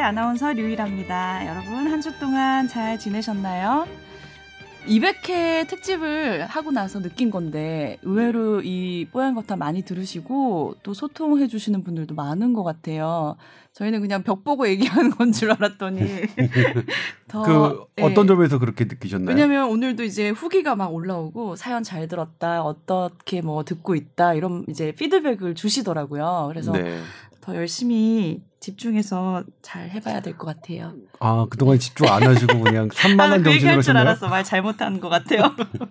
아나운서 류일합니다. 여러분 한 주 동안 잘 지내셨나요? 200회 특집을 하고 나서 느낀 건데 의외로 이 뽀얀 거탑 많이 들으시고 또 소통해 주시는 분들도 많은 것 같아요. 저희는 그냥 벽 보고 얘기하는 건 줄 알았더니 더 그 어떤 네. 점에서 그렇게 느끼셨나요? 왜냐면 오늘도 이제 후기가 막 올라오고 사연 잘 들었다 어떻게 뭐 듣고 있다 이런 이제 피드백을 주시더라고요. 그래서 네. 더 열심히 집중해서 잘 해봐야 될 것 같아요. 아 그동안 네. 집중 안 하시고 그냥 산만한 그 정신으로 줄 알았어. 말 잘못한 것 같아요.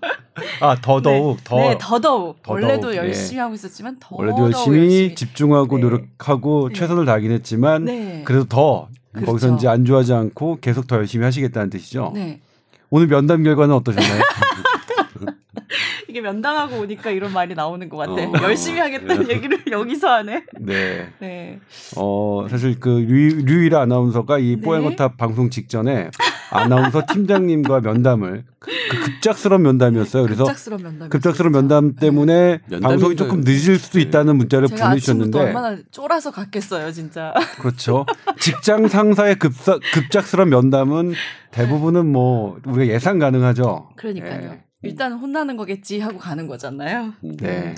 아 더더욱 네. 더 네, 더더욱. 더더욱 원래도 예. 열심히 하고 있었지만 더 원래도 열심히, 열심히. 집중하고 네. 노력하고 네. 최선을 다하긴 했지만 네. 그래도 더 그렇죠. 거기서 이제 안주하지 않고 계속 더 열심히 하시겠다는 뜻이죠. 네. 오늘 면담 결과는 어떠셨나요? 이게 면담하고 오니까 이런 말이 나오는 것 같아. 어. 열심히 하겠다는 네. 얘기를 여기서 하네. 네. 네. 어, 사실 그 류, 류일 아나운서가 이 네. 뽀얀거탑 방송 직전에 아나운서 팀장님과 면담을 그 급작스러운 면담이었어요. 그래서 급작스러운 면담, 급작스러운 면담 때문에 네. 방송이 조금 늦을 수도 있다는 문자를 보내주셨는데 얼마나 쫄아서 갔겠어요, 진짜. 그렇죠. 직장 상사의 급사, 급작스러운 면담은 대부분은 뭐 우리가 예상 가능하죠. 그러니까요. 네. 일단 혼나는 거겠지 하고 가는 거잖아요. 네. 네.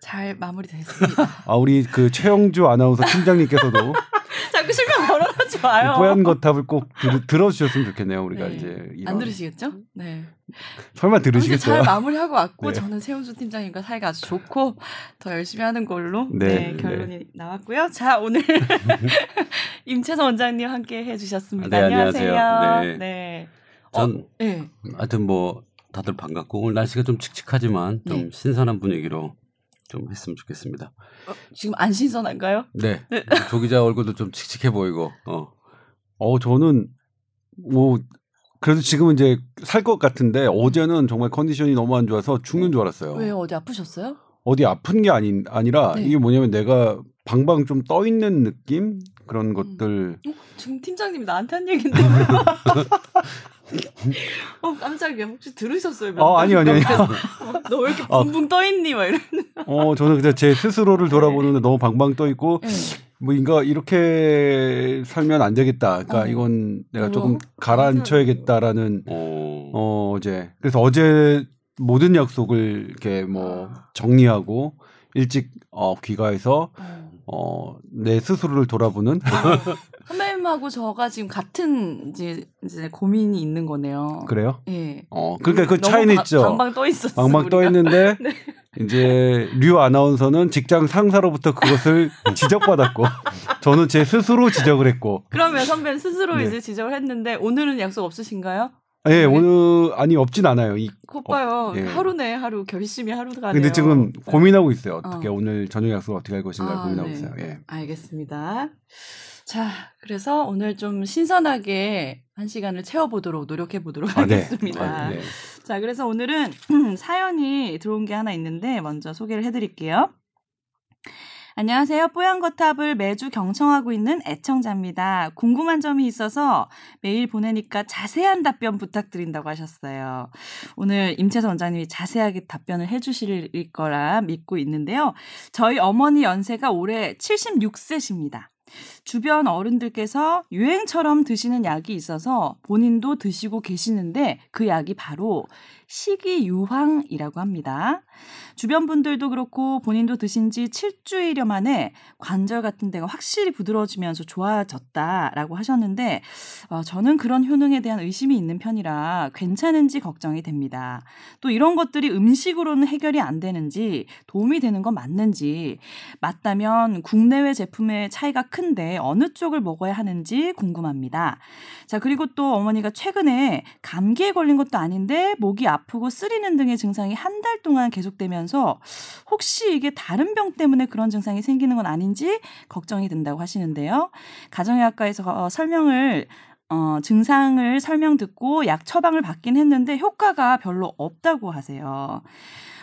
잘 마무리됐습니다. 아 우리 그 최영주 아나운서 팀장님께서도 자꾸 실명 거론하지 마요. 뽀얀 거탑을 꼭 들, 어주셨으면 좋겠네요. 우리가 네. 이제 이런. 안 들으시겠죠? 네. 설마 들으시겠어요? 잘 마무리하고 왔고 네. 저는 최영주 팀장님과 사이가 아주 좋고 더 열심히 하는 걸로 네, 네 결론이 네. 나왔고요. 자 오늘 임채선 원장님 함께 해주셨습니다. 네, 안녕하세요. 안녕하세요. 네. 네. 전 어, 네. 하여튼 뭐 다들 반갑고 오늘 날씨가 좀 칙칙하지만 좀 네. 신선한 분위기로 좀 했으면 좋겠습니다. 어, 지금 안 신선한가요? 네. 네. 조 기자 얼굴도 좀 칙칙해 보이고. 어. 어 저는 뭐 그래도 지금은 이제 살 것 같은데 어제는 정말 컨디션이 너무 안 좋아서 죽는 줄 알았어요. 왜요? 어디 아프셨어요? 어디 아픈 게 아닌 아니라 네. 이게 뭐냐면 내가 방방 좀 떠 있는 느낌 그런 음. 것들. 어? 지금 팀장님이 나한테 한 얘긴데. 어 깜짝이야. 혹시 들으셨어요? 어 아니요 아니요. 어, 너왜 이렇게 어. 붕붕 어. 떠 있니? 막 이런. 어 저는 그냥 제 스스로를 돌아보는데 너무 방방 떠 있고 네. 뭐 인가 이렇게 살면 안 되겠다. 그러니까 어. 이건 내가 조금 가라앉혀야겠다라는 어. 어 어제 그래서 어제 모든 약속을 이렇게 뭐 아. 정리하고 일찍 어 귀가해서 어. 어, 내 스스로를 돌아보는. 아, 선배님하고 저가 지금 같은 이제, 이제 고민이 있는 거네요. 그래요? 예. 네. 어, 그러니까 그 차이는 바, 있죠. 방방 떠 있었어. 방방 떠 있는데 네. 이제 류 아나운서는 직장 상사로부터 그것을 지적받았고 저는 제 스스로 지적을 했고. 그러면 선배는 스스로 네. 이제 지적을 했는데 오늘은 약속 없으신가요? 예, 네, 오늘 아니 없진 않아요. 이 콧봐요. 어, 예. 하루네 하루 결심이 하루가. 근데 지금 네. 고민하고 있어요. 어떻게 어. 오늘 저녁 약속 어떻게 할 것인가 아, 고민하고 네. 있어요. 예. 알겠습니다. 자, 그래서 오늘 좀 신선하게 한 시간을 채워보도록 노력해 보도록 아, 네. 하겠습니다. 아, 네. 자, 그래서 오늘은 사연이 들어온 게 하나 있는데 먼저 소개를 해드릴게요. 안녕하세요. 뽀얀거탑을 매주 경청하고 있는 애청자입니다. 궁금한 점이 있어서 메일 보내니까 자세한 답변 부탁드린다고 하셨어요. 오늘 임채선 원장님이 자세하게 답변을 해주실 거라 믿고 있는데요. 저희 어머니 연세가 올해 76세십니다. 주변 어른들께서 유행처럼 드시는 약이 있어서 본인도 드시고 계시는데 그 약이 바로 식이유황이라고 합니다. 주변 분들도 그렇고 본인도 드신 지 7주일여 만에 관절 같은 데가 확실히 부드러워지면서 좋아졌다라고 하셨는데 어, 저는 그런 효능에 대한 의심이 있는 편이라 괜찮은지 걱정이 됩니다. 또 이런 것들이 음식으로는 해결이 안 되는지 도움이 되는 건 맞는지 맞다면 국내외 제품의 차이가 큰데 어느 쪽을 먹어야 하는지 궁금합니다. 자, 그리고 또 어머니가 최근에 감기에 걸린 것도 아닌데 목이 아프고 쓰리는 등의 증상이 한 달 동안 계속되면서 혹시 이게 다른 병 때문에 그런 증상이 생기는 건 아닌지 걱정이 된다고 하시는데요. 가정의학과에서 어, 설명을 어, 증상을 설명 듣고 약 처방을 받긴 했는데 효과가 별로 없다고 하세요.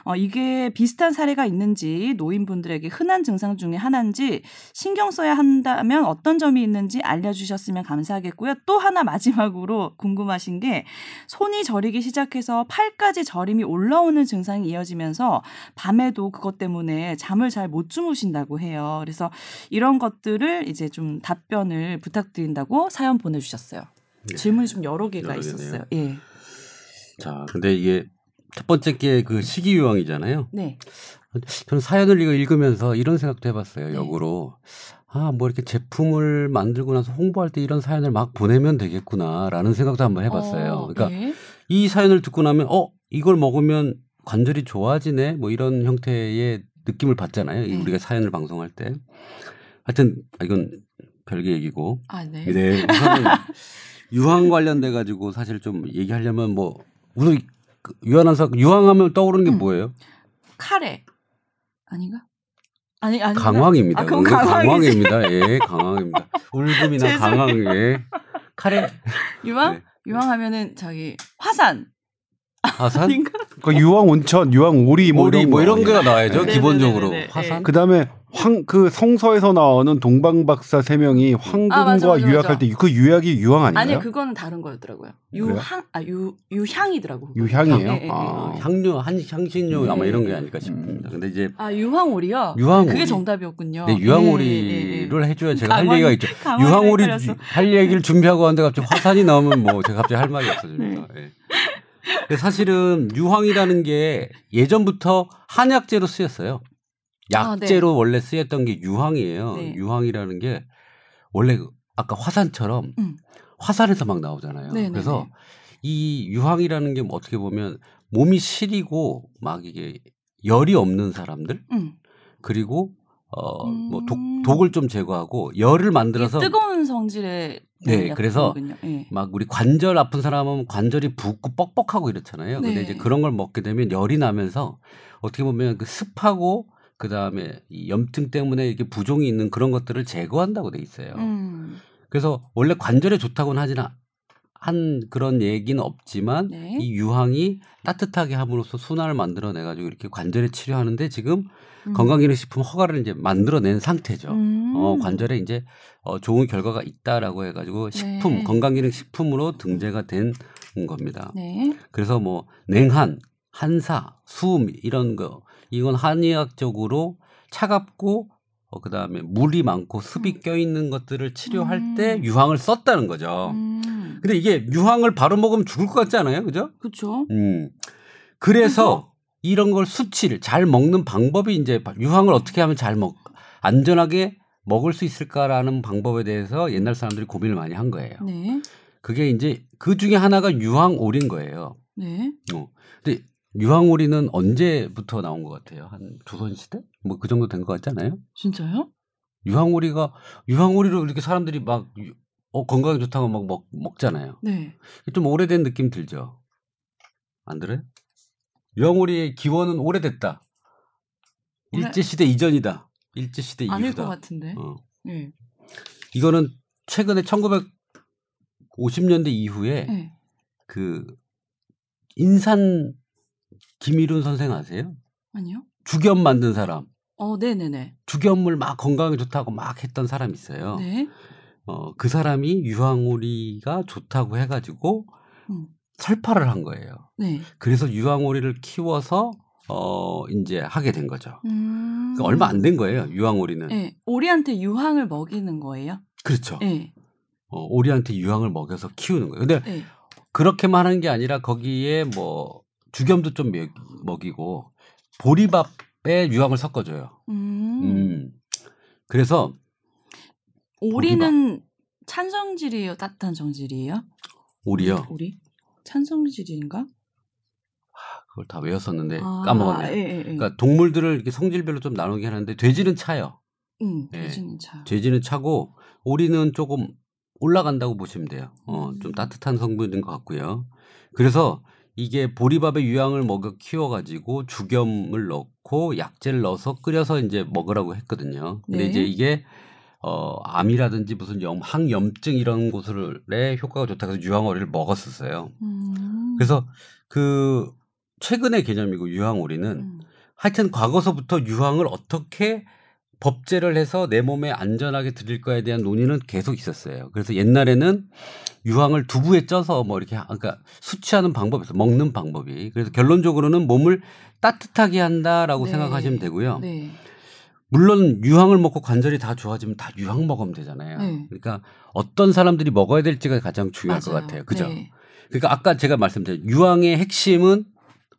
어, 이게 비슷한 사례가 있는지 노인분들에게 흔한 증상 중에 하나인지 신경 써야 한다면 어떤 점이 있는지 알려주셨으면 감사하겠고요. 또 하나 마지막으로 궁금하신 게 손이 저리기 시작해서 팔까지 저림이 올라오는 증상이 이어지면서 밤에도 그것 때문에 잠을 잘 못 주무신다고 해요. 그래서 이런 것들을 이제 좀 답변을 부탁드린다고 사연 보내주셨어요. 네. 질문이 좀 여러 개가 여러 있었어요. 예. 자, 근데 이게 첫 번째 게그 시기 유황이잖아요. 네. 저는 사연을 이거 읽으면서 이런 생각도 해봤어요. 네. 역으로 아, 뭐 이렇게 제품을 만들고 나서 홍보할 때 이런 사연을 막 보내면 되겠구나라는 생각도 한번 해봤어요. 어, 그러니까 네. 이 사연을 듣고 나면 어 이걸 먹으면 관절이 좋아지네 뭐 이런 형태의 느낌을 받잖아요. 네. 우리가 사연을 방송할 때. 하여튼 이건 별개 얘기고. 아, 네. 네. 유황 관련돼 가지고 사실 좀 얘기하려면 뭐 우선 그 유한한 사 유황하면 떠오르는 게 음. 뭐예요? 카레 아닌가? 아니 아니 강황입니다. 아, 강황입니다. 예, 강황입니다. 울금이나 강황 예. 카레 유황 네. 유황하면은 저기 화산 화산? 그 유황 온천, 유황 오리 뭐 오리 뭐 이런 거 나와야죠. 네. 기본적으로 화산. 그다음에 황 그 성서에서 나오는 동방 박사 세 명이 황금과 아, 맞아, 맞아, 유약할 때 그 유약이 유황 아닌가요? 아니 그거는 다른 거였더라고요. 유황 아유 유향이더라고. 유향이에요. 향, 네, 아. 향료 한 향신료 네. 아마 이런 게 아닐까 싶습니다. 근데 이제 아 유황오리요. 유황오리. 그게 정답이었군요. 네, 유황오리를 해줘야 제가 할 얘기가 있죠. 유황오리 할 얘기를 준비하고 왔는데 갑자기 화산이 나오면 뭐 제가 갑자기 할 말이 없어집니다. 네. 사실은 유황이라는 게 예전부터 한약재로 쓰였어요. 약재로 아, 네. 원래 쓰였던 게 유황이에요. 네. 유황이라는 게 원래 그 아까 화산처럼 음. 화산에서 막 나오잖아요. 네네네. 그래서 이 유황이라는 게 뭐 어떻게 보면 몸이 시리고 막 이게 열이 없는 사람들 음. 그리고 어, 음. 뭐 독, 독을 좀 제거하고 열을 만들어서 뜨거운 성질의 네, 그래서 네. 막 우리 관절 아픈 사람은 관절이 붓고 뻑뻑하고 이렇잖아요. 네. 근데 이제 그런 걸 먹게 되면 열이 나면서 어떻게 보면 그 습하고 그 다음에 이 염증 때문에 이렇게 부종이 있는 그런 것들을 제거한다고 돼 있어요. 음. 그래서 원래 관절에 좋다고는 하지는 한 그런 얘기는 없지만 네. 이 유황이 따뜻하게 함으로써 순환을 만들어내 가지고 이렇게 관절에 치료하는데 지금 음. 건강기능식품 허가를 이제 만들어낸 상태죠. 음. 어, 관절에 이제 어, 좋은 결과가 있다라고 해가지고 식품 네. 건강기능식품으로 등재가 된 겁니다. 네. 그래서 뭐 냉한, 한사, 수음 이런 거 이건 한의학적으로 차갑고 어, 그 다음에 물이 많고 습이 음. 껴있는 것들을 치료할 음. 때 유황을 썼다는 거죠. 음. 근데 이게 유황을 바로 먹으면 죽을 것 같지 않아요? 그죠? 그렇죠. 음. 그래서 이런 걸 수치를 잘 먹는 방법이 이제 유황을 어떻게 하면 잘 먹, 안전하게 먹을 수 있을까라는 방법에 대해서 옛날 사람들이 고민을 많이 한 거예요. 네. 그게 이제 그 중에 하나가 유황오리인 거예요. 네. 어. 유황오리는 언제부터 나온 것 같아요? 한 조선시대? 뭐 그 정도 된 것 같지 않아요? 진짜요? 유황오리가 유황오리로 이렇게 사람들이 막 어, 건강에 좋다고 막 먹, 먹잖아요. 네. 좀 오래된 느낌 들죠? 안 들어요? 유황오리의 기원은 오래됐다. 일제시대 이전이다. 일제시대 이후다. 아닐 것 같은데. 어. 네. 이거는 최근에 1950년대 이후에 네. 그 인산 김일훈 선생 아세요? 아니요. 죽염 만든 사람. 어, 네네네. 죽염물 막 건강에 좋다고 막 했던 사람 있어요. 네. 어, 그 사람이 유황오리가 좋다고 해가지고 음. 설파를 한 거예요. 네. 그래서 유황오리를 키워서 어 이제 하게 된 거죠. 음. 그러니까 얼마 안 된 거예요. 유황오리는. 네. 오리한테 유황을 먹이는 거예요. 그렇죠. 네. 어, 오리한테 유황을 먹여서 키우는 거예요. 근데 네. 그렇게만 하는 게 아니라 거기에 뭐 죽염도 좀 먹이고 보리밥에 유황을 섞어줘요. 음. 음. 그래서 오리는 찬성질이에요? 따뜻한 성질이에요? 오리요? 오리? 찬성질인가? 아, 그걸 다 외웠었는데 아, 까먹었네요. 예, 예, 예. 그러니까 동물들을 이렇게 성질별로 좀 나누게 하는데 돼지는 차요. 응, 예. 돼지는 차. 돼지는 차고 오리는 조금 올라간다고 보시면 돼요. 어, 음. 좀 따뜻한 성분인 것 같고요. 그래서 이게 보리밥에 유황을 먹여 키워가지고 죽염을 넣고 약재를 넣어서 끓여서 이제 먹으라고 했거든요. 근데 네. 이제 이게 어, 암이라든지 무슨 염, 항염증 이런 곳을에 효과가 좋다 그래서 유황오리를 먹었었어요. 음. 그래서 그 최근의 개념이고 유황오리는 음. 하여튼 과거서부터 유황을 어떻게 법제를 해서 내 몸에 안전하게 들일 거에 대한 논의는 계속 있었어요. 그래서 옛날에는 유황을 두부에 쪄서 뭐 이렇게 그러니까 수치하는 있어 먹는 방법이. 그래서 결론적으로는 몸을 따뜻하게 한다라고 네. 생각하시면 되고요. 네. 물론 유황을 먹고 관절이 다 좋아지면 다 유황 먹으면 되잖아요. 네. 그러니까 어떤 사람들이 먹어야 될지가 가장 중요할 맞아요. 것 같아요. 그죠? 네. 그러니까 아까 제가 말씀드린 유황의 핵심은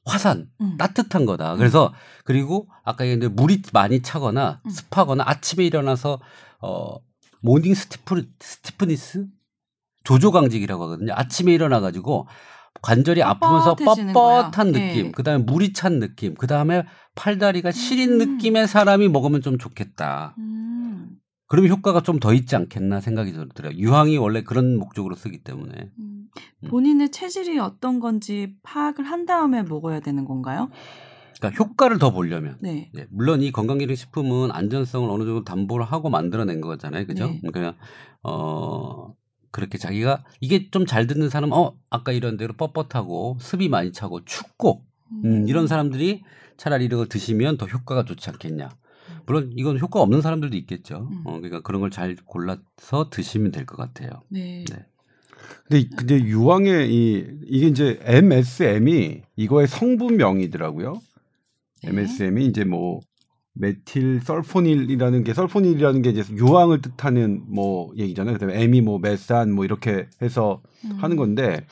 화산, 음. 따뜻한 거다. 음. 그래서 그리고 아까 얘기했는데 물이 많이 차거나 음. 습하거나 아침에 일어나서 어 morning stiff stiffness 조조 강직이라고 하거든요. 아침에 일어나 가지고 관절이 아프면서 뻣뻣한 느낌, 네. 그다음에 물이 찬 느낌, 그다음에 팔다리가 시린 음. 느낌의 사람이 먹으면 좀 좋겠다. 음. 그러면 효과가 좀 더 있지 않겠나 생각이 들어요. 유황이 원래 그런 목적으로 쓰기 때문에. 음. 음. 본인의 체질이 어떤 건지 파악을 한 다음에 먹어야 되는 건가요? 그러니까 효과를 더 보려면 네. 네. 물론 이 건강기능 식품은 안전성을 어느 정도 담보를 하고 만들어낸 거잖아요, 그죠? 네. 그러니까 어 그렇게 자기가 이게 좀 잘 듣는 사람, 어 아까 이런 대로 뻣뻣하고 습이 많이 차고 춥고 음, 음 이런 사람들이 차라리 이런 걸 드시면 더 효과가 좋지 않겠냐. 물론 이건 효과 없는 사람들도 있겠죠. 음. 어, 그러니까 그런 걸 잘 골라서 드시면 될 것 같아요. 네. 네. 근데 근데 유황의 이 이게 이제 MSM이 이거의 성분명이더라고요. 네. MSM이 이제 뭐 메틸 설포닐이라는 게 설포닐이라는 게 이제 유황을 뜻하는 뭐 얘기잖아요. 그다음에 M이 뭐 메산 뭐 이렇게 해서 음. 하는 건데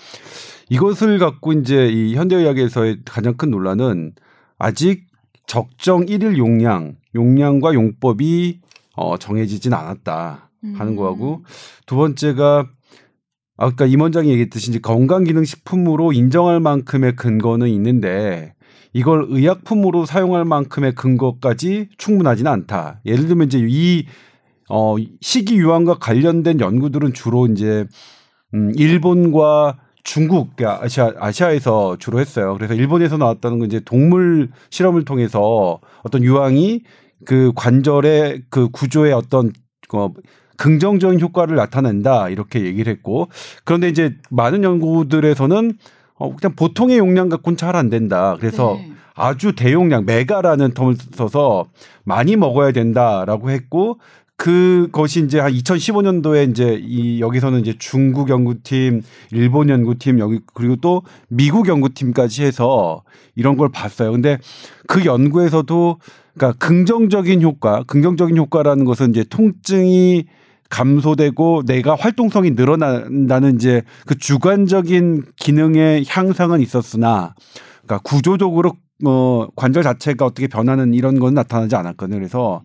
이것을 갖고 이제 이 현대의학에서의 가장 큰 논란은 아직 적정 일일 용량, 용량과 용법이 어 정해지진 않았다 하는 음. 거하고 두 번째가 아까 임 원장이 얘기했듯이 이제 건강기능식품으로 인정할 만큼의 근거는 있는데 이걸 의약품으로 사용할 만큼의 근거까지 충분하지는 않다. 예를 들면 이제 이 어, 식이 유황과 관련된 연구들은 주로 이제 음, 일본과 중국, 아시아, 아시아에서 주로 했어요. 그래서 일본에서 나왔다는 건 이제 동물 실험을 통해서 어떤 유황이 그 관절의 그 구조의 어떤 어, 긍정적인 효과를 나타낸다 이렇게 얘기를 했고 그런데 이제 많은 연구들에서는 어, 그냥 보통의 용량 갖고는 잘 안 된다. 그래서 네. 아주 대용량 메가라는 텀을 써서 많이 먹어야 된다라고 했고 그것이 이제 한 2015년도에 이제 이 여기서는 이제 중국 연구팀, 일본 연구팀 여기 그리고 또 미국 연구팀까지 해서 이런 걸 봤어요. 근데 그 연구에서도 그러니까 긍정적인 효과, 긍정적인 효과라는 것은 이제 통증이 감소되고 내가 활동성이 늘어난다는 이제 그 주관적인 기능의 향상은 있었으나 그러니까 구조적으로 어 관절 자체가 어떻게 변하는 이런 건 나타나지 않았거든요. 그래서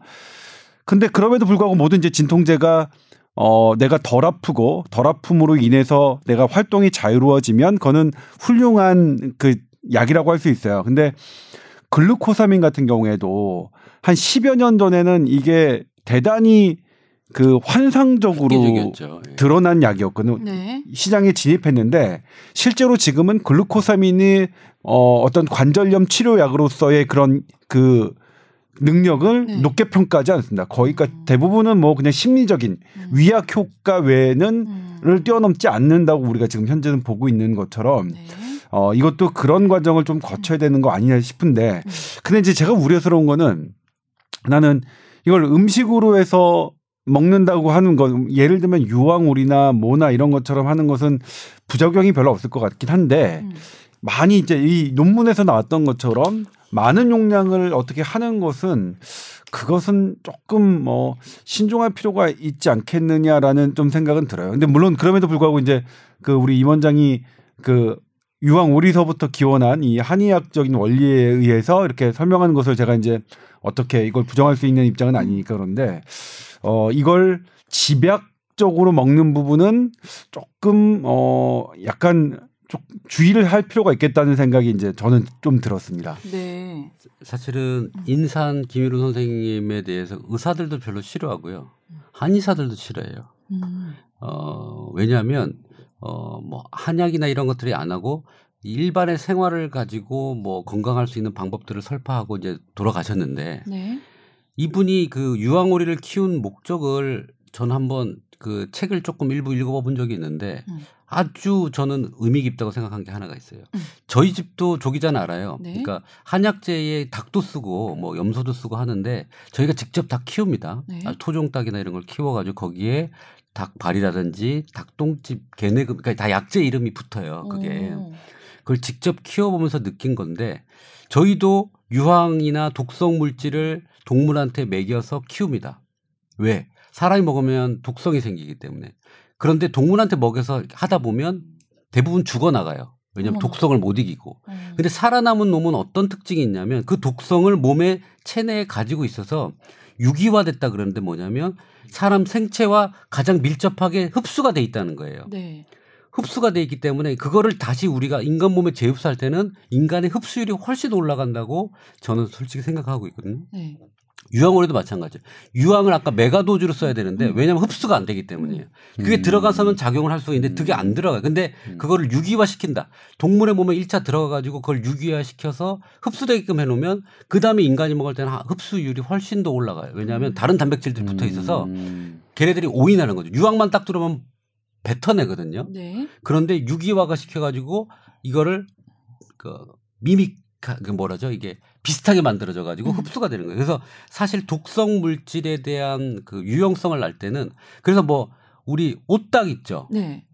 근데 그럼에도 불구하고 모든 이제 진통제가 어 내가 덜 아프고 덜 아픔으로 인해서 내가 활동이 자유로워지면 그거는 훌륭한 그 약이라고 할 수 있어요. 근데 글루코사민 같은 경우에도 한 10여 년 전에는 이게 대단히 그 환상적으로 예. 드러난 약이었거든요. 네. 시장에 진입했는데 실제로 지금은 글루코사민이 어 어떤 관절염 치료약으로서의 그런 그 능력을 네. 높게 평가하지 않습니다. 거의 가 음. 대부분은 뭐 그냥 심리적인 음. 위약 효과 외에는 음. 를 뛰어넘지 않는다고 우리가 지금 현재는 보고 있는 것처럼 네. 어 이것도 그런 과정을 좀 거쳐야 되는 거 아니냐 싶은데 음. 근데 이제 제가 우려스러운 거는 나는 이걸 음식으로 해서 먹는다고 하는 건 예를 들면 유황오리나 뭐나 이런 것처럼 하는 것은 부작용이 별로 없을 것 같긴 한데 음. 많이 이제 이 논문에서 나왔던 것처럼 많은 용량을 어떻게 하는 것은 그것은 조금 뭐 신중할 필요가 있지 않겠느냐라는 좀 생각은 들어요. 근데 물론 그럼에도 불구하고 이제 그 우리 임 원장이 그 유황 오리서부터 기원한 이 한의학적인 원리에 의해서 이렇게 설명하는 것을 제가 이제 어떻게 이걸 부정할 수 있는 입장은 아니니까 그런데 어 이걸 집약 적으로 먹는 부분은 조금 어 약간 좀 주의를 할 필요가 있겠다는 생각이 이제 저는 좀 들었습니다. 네. 사실은 인산 김일우 선생님에 대해서 의사들도 별로 싫어하고요. 한의사들도 싫어해요. 음. 어, 왜냐하면 어, 뭐 한약이나 이런 것들이 안 하고 일반의 생활을 가지고 뭐 건강할 수 있는 방법들을 설파하고 이제 돌아가셨는데 네. 이분이 그 유황오리를 키운 목적을 전 한번 그 책을 조금 일부 읽어본 적이 있는데 음. 아주 저는 의미 깊다고 생각한 게 하나가 있어요. 음. 저희 집도 조기자는 알아요. 네. 그러니까 한약재에 닭도 쓰고 뭐 염소도 쓰고 하는데 저희가 직접 다 키웁니다. 네. 토종 닭이나 이런 걸 키워가지고 거기에 닭발이라든지 닭똥집 개내금 그러니까 다 약재 이름이 붙어요. 그게 오. 그걸 직접 키워보면서 느낀 건데 저희도 유황이나 독성 물질을 동물한테 먹여서 키웁니다. 왜? 사람이 먹으면 독성이 생기기 때문에. 그런데 동물한테 먹여서 하다 보면 대부분 죽어 나가요. 왜냐하면 독성을 못 이기고. 음. 근데 살아남은 놈은 어떤 특징이 있냐면 그 독성을 몸에 체내에 가지고 있어서 유기화됐다 그러는데 뭐냐면 사람 생체와 가장 밀접하게 흡수가 돼 있다는 거예요. 네. 흡수가 돼 있기 때문에 그거를 다시 우리가 인간 몸에 재흡수할 때는 인간의 흡수율이 훨씬 올라간다고 저는 솔직히 생각하고 있거든요. 네. 유황오리도 마찬가지예요. 유황을 아까 메가도즈로 써야 되는데 음. 왜냐하면 흡수가 안 되기 때문이에요. 그게 음. 들어가서는 작용을 할 수 있는데 그게 안 들어가요. 근데 음. 그거를 유기화 시킨다. 동물의 몸에 1차 들어가 가지고 그걸 유기화 시켜서 흡수되게끔 해 놓으면 그 다음에 인간이 먹을 때는 흡수율이 훨씬 더 올라가요. 왜냐하면 다른 단백질들이 붙어 있어서 음. 걔네들이 오인하는 거죠. 유황만 딱 들어오면 뱉어내거든요. 네. 그런데 유기화가 시켜가지고 이거를 그 미믹 그 뭐라죠 이게 비슷하게 만들어져 가지고 음. 흡수가 되는 거예요. 그래서 사실 독성 물질에 대한 그 유용성을 알 때는 그래서 뭐 우리 옷딱 있죠. 네.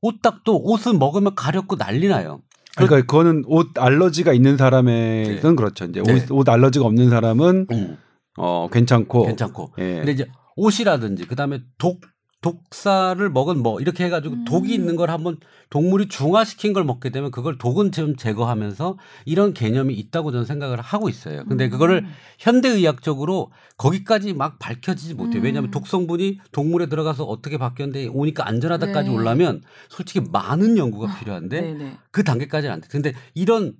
옷딱도 옷을 먹으면 가렵고 난리 나요. 그러니까 그거는 옷 알러지가 있는 사람에는 네. 그렇죠. 이제 네. 옷, 옷, 알러지가 없는 사람은 음. 어 괜찮고 괜찮고. 예. 근데 이제 옷이라든지 그다음에 독 독사를 먹은 뭐 이렇게 해가지고 음. 독이 있는 걸 한번 동물이 중화시킨 걸 먹게 되면 그걸 독은 좀 제거하면서 이런 개념이 있다고 저는 생각을 하고 있어요. 근데 음. 그거를 현대의학적으로 거기까지 막 밝혀지지 못해요. 음. 왜냐하면 독성분이 동물에 들어가서 어떻게 바뀌었는데 오니까 안전하다까지 네. 올라면 솔직히 많은 연구가 아, 필요한데 아, 그 단계까지는 안 돼. 근데 이런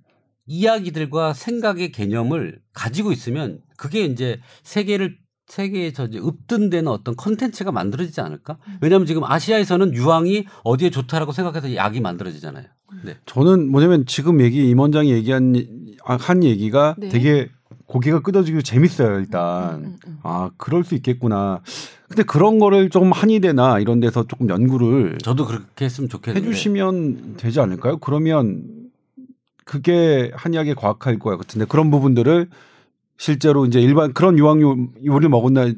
이야기들과 생각의 개념을 가지고 있으면 그게 이제 세계를 세계에서 이제 읍든되는 어떤 컨텐츠가 만들어지지 않을까? 음. 왜냐하면 지금 아시아에서는 유황이 어디에 좋다라고 생각해서 약이 만들어지잖아요. 네. 저는 뭐냐면 지금 얘기 임 원장이 얘기한 한 얘기가 네. 되게 고개가 끄덕지고 재밌어요 일단 음, 음, 음, 아 그럴 수 있겠구나 근데 그런 거를 좀 한의대나 이런 데서 조금 연구를 저도 그렇게 했으면 좋겠는데 해주시면 되지 않을까요 그러면 그게 한의학의 과학화일 거야 같은데 그런 부분들을 실제로 이제 일반 그런 유황 요리를 먹은 날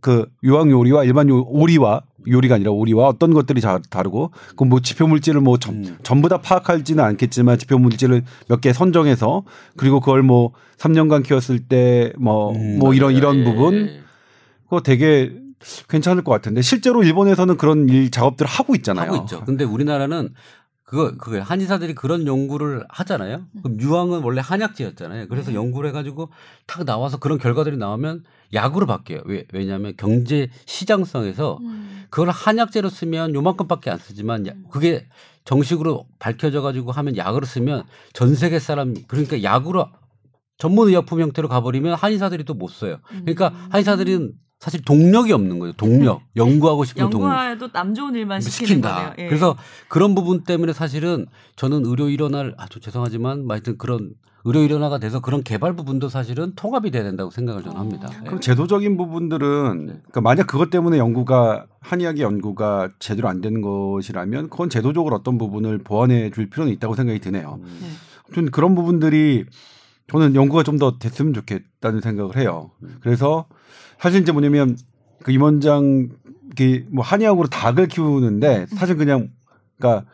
그 유황 요리와 일반 요, 오리와 요리가 아니라 오리와 어떤 것들이 자, 다르고 그 뭐 지표 물질을 뭐 전, 음. 전부 다 파악하지는 않겠지만 지표 물질을 몇 개 선정해서 그리고 그걸 뭐 3년간 키웠을 때 뭐뭐 음, 뭐 이런 이런 예. 부분 그거 되게 괜찮을 것 같은데 실제로 일본에서는 그런 일 작업들을 하고 있잖아요. 하고 있죠. 근데 우리나라는 그거 그거 한의사들이 그런 연구를 하잖아요. 음. 그럼 유황은 원래 한약재였잖아요. 그래서 네. 연구를 해가지고 탁 나와서 그런 결과들이 나오면 약으로 바뀌어요. 왜 왜냐하면 경제 시장성에서 음. 그걸 한약재로 쓰면 요만큼밖에 안 쓰지만 음. 그게 정식으로 밝혀져 가지고 하면 약으로 쓰면 전 세계 사람 그러니까 약으로 전문 의약품 형태로 가버리면 한의사들이 또 못 써요. 그러니까 한의사들은 사실 동력이 없는 거예요. 동력. 네. 연구하고 싶은 동력. 연구해도 남 좋은 일만 시킨다. 예. 그래서 그런 부분 때문에 사실은 저는 의료 일원을 아주 죄송하지만 하여튼 그런 의료 일원화가 돼서 그런 개발 부분도 사실은 통합이 돼야 된다고 생각을 저는 합니다. 어. 그럼 제도적인 부분들은 그러니까 만약 그것 때문에 연구가 한의학의 연구가 제대로 안 되는 것이라면 그건 제도적으로 어떤 부분을 보완해 줄 필요는 있다고 생각이 드네요. 음. 네. 아무튼 그런 부분들이 저는 연구가 좀 더 됐으면 좋겠다는 생각을 해요. 음. 그래서 사실 이제 뭐냐면 그 임원장 그뭐 한의학으로 닭을 키우는데 사실 그냥 그러니까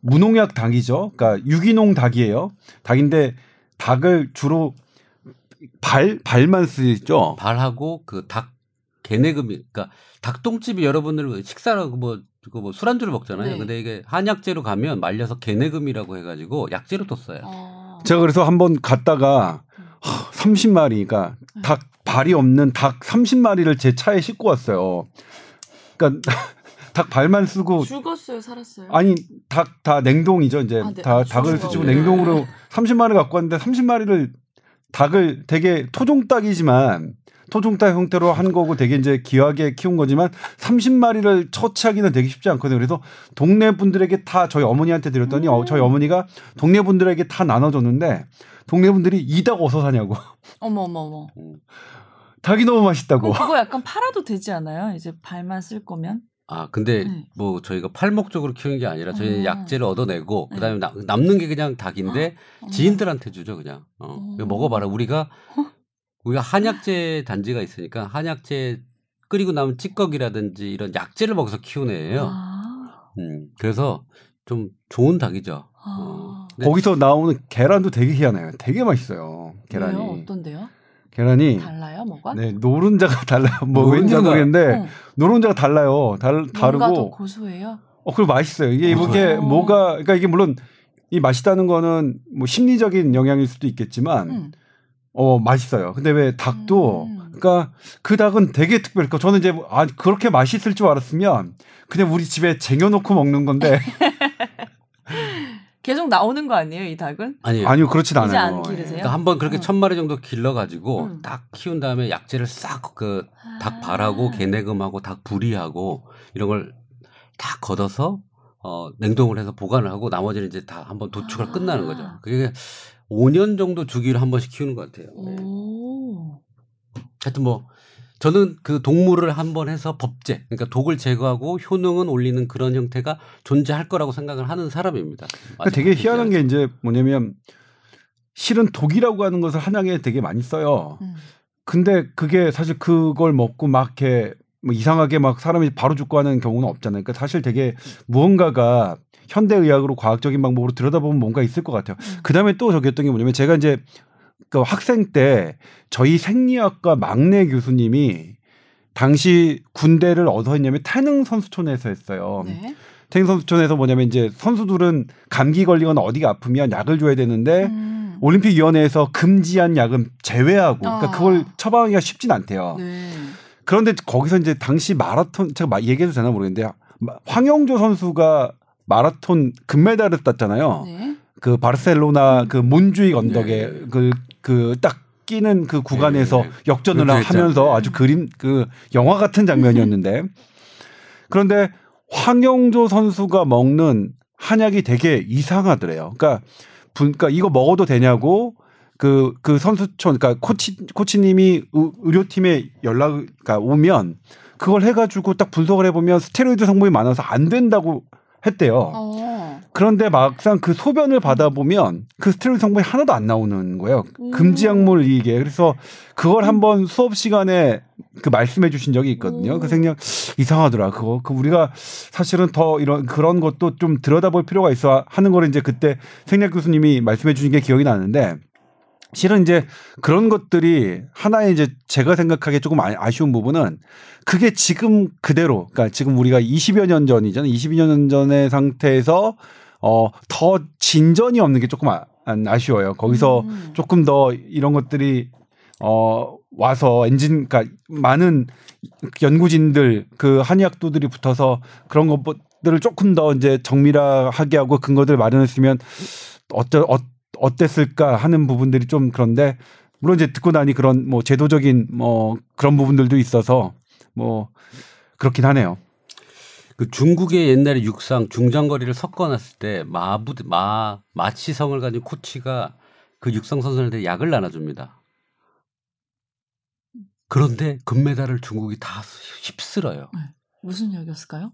무농약 닭이죠. 그러니까 유기농 닭이에요. 닭인데 닭을 주로 발 발만 쓰죠. 발하고 그 닭 개내금이 그러니까 닭똥집이 여러분들 식사로 뭐그뭐 술안주를 먹잖아요. 네. 근데 이게 한약재로 가면 말려서 개내금이라고 해가지고 약재로 또 써요. 어... 제가 그래서 한번 갔다가 30마리가 닭 발이 없는 닭 30마리를 제 차에 싣고 왔어요. 그러니까 닭 발만 쓰고 죽었어요, 살았어요. 아니 닭 다 냉동이죠. 이제 아, 네. 다 닭을 쓰시고 네. 냉동으로 30마리 갖고 왔는데 30마리를 닭을 되게 토종닭이지만 토종닭 형태로 한 거고 되게 이제 귀하게 키운 거지만 30마리를 처치하기는 되게 쉽지 않거든요. 그래서 동네 분들에게 다 저희 어머니한테 드렸더니 어, 저희 어머니가 동네 분들에게 다 나눠줬는데 동네 분들이 이닭 어디서 사냐고. 어머 어머 어머. 닭이 너무 맛있다고. 그거 약간 팔아도 되지 않아요? 이제 발만 쓸 거면? 아 근데 네. 뭐 저희가 팔 목적으로 키우는 게 아니라 저희는 음. 약재를 얻어내고 네. 그다음에 나, 남는 게 그냥 닭인데 어. 지인들한테 주죠 그냥. 어. 어. 먹어봐라. 우리가 우리가 한약재 단지가 있으니까 한약재 끓이고 남은 찌꺼기라든지 이런 약재를 먹어서 키우는 애예요. 아. 음 그래서 좀 좋은 닭이죠. 아. 어. 거기서 나오는 계란도 되게 희한해요. 되게 맛있어요. 계란이. 왜요? 어떤데요? 계란이 달라요, 뭐가? 네, 노른자가 달라요. 뭐 왠지 모르겠는데 어. 노른자가 달라요. 달 다르고. 더 고소해요. 어, 그리고 맛있어요. 이게 이게 뭐가 그러니까 이게 물론 이 맛있다는 거는 뭐 심리적인 영향일 수도 있겠지만 음. 어 맛있어요. 근데 왜 닭도 음. 그러니까 그 닭은 되게 특별해. 그러니까 저는 이제 아 그렇게 맛있을 줄 알았으면 그냥 우리 집에 쟁여놓고 먹는 건데 계속 나오는 거 아니에요, 이 닭은? 아니요. 아니요, 그렇진 않아요. 안 기르세요? 그러니까 한번 그렇게 어. 천 마리 정도 길러가지고 음. 닭 키운 다음에 약재를 싹 그 닭 발하고 아. 개내금하고 닭 부리하고 이런 걸 다 걷어서 어 냉동을 해서 보관을 하고 나머지는 이제 다 한번 도축을 아. 끝나는 거죠. 그게 5년 정도 주기로 한 번씩 키우는 것 같아요. 네. 하여튼 뭐 저는 그 동물을 한번 해서 법제, 그러니까 독을 제거하고 효능은 올리는 그런 형태가 존재할 거라고 생각을 하는 사람입니다. 그러니까 되게 희한한 게 이제 뭐냐면 실은 독이라고 하는 것을 한약에 되게 많이 써요. 음. 근데 그게 사실 그걸 먹고 막 이렇게 뭐 이상하게 막 사람이 바로 죽고 하는 경우는 없잖아요. 그러니까 사실 되게 무언가가 현대의학으로 과학적인 방법으로 들여다보면 뭔가 있을 것 같아요. 음. 그 다음에 또 저기 했던 게 뭐냐면 제가 이제 그 학생 때 저희 생리학과 막내 교수님이 당시 군대를 어디서 했냐면 태능 선수촌에서 했어요. 네. 태능 선수촌에서 뭐냐면 이제 선수들은 감기 걸리거나 어디가 아프면 약을 줘야 되는데 음. 올림픽 위원회에서 금지한 약은 제외하고 그러니까 아. 그걸 처방하기가 쉽진 않대요. 네. 그런데 거기서 이제 당시 마라톤 제가 얘기해도 되나 모르겠는데 황영조 선수가 마라톤 금메달을 땄잖아요. 네. 그 바르셀로나 그 몬주익 언덕에 네. 그 그 딱 끼는 그 구간에서 네. 역전을 하면서 아주 그림 그 영화 같은 장면이었는데 그런데 황영조 선수가 먹는 한약이 되게 이상하더래요. 그러니까 그러니까 이거 먹어도 되냐고 그, 그 선수촌, 그러니까 코치, 코치님이 의 료팀에 연락가 오면 그걸 해가지고 딱 분석을 해보면 스테로이드 성분이 많아서 안 된다고 했대요. 어. 그런데 막상 그 소변을 받아보면 그 스테로이드 성분이 하나도 안 나오는 거예요. 금지 약물 이게. 그래서 그걸 한번 수업 시간에 그 말씀해 주신 적이 있거든요. 그 생각 이상하더라. 그거. 그 우리가 사실은 더 이런 그런 것도 좀 들여다볼 필요가 있어 하는 거를 이제 그때 생략 교수님이 말씀해 주신 게 기억이 나는데 실은 이제 그런 것들이 하나의 이제 제가 생각하기에 조금 아, 아쉬운 부분은 그게 지금 그대로 그러니까 지금 우리가 20여 년 전이잖아요. 20여 년 전의 상태에서 어, 더 진전이 없는 게 조금 아, 아쉬워요. 거기서 음. 조금 더 이런 것들이 어, 와서 엔진, 그러니까 많은 연구진들 그 한의학도들이 붙어서 그런 것들을 조금 더 이제 정밀하게 하고 근거들 마련했으면 어쩌, 어, 어땠을까 하는 부분들이 좀 그런데 물론 이제 듣고 나니 그런 뭐 제도적인 뭐 그런 부분들도 있어서 뭐 그렇긴 하네요. 그 중국의 옛날에 육상 중장거리를 섞어놨을 때 마부 마 마치성을 가진 코치가 그 육상 선수한테 약을 나눠줍니다. 그런데 금메달을 중국이 다 휩쓸어요. 네. 무슨 약이었을까요?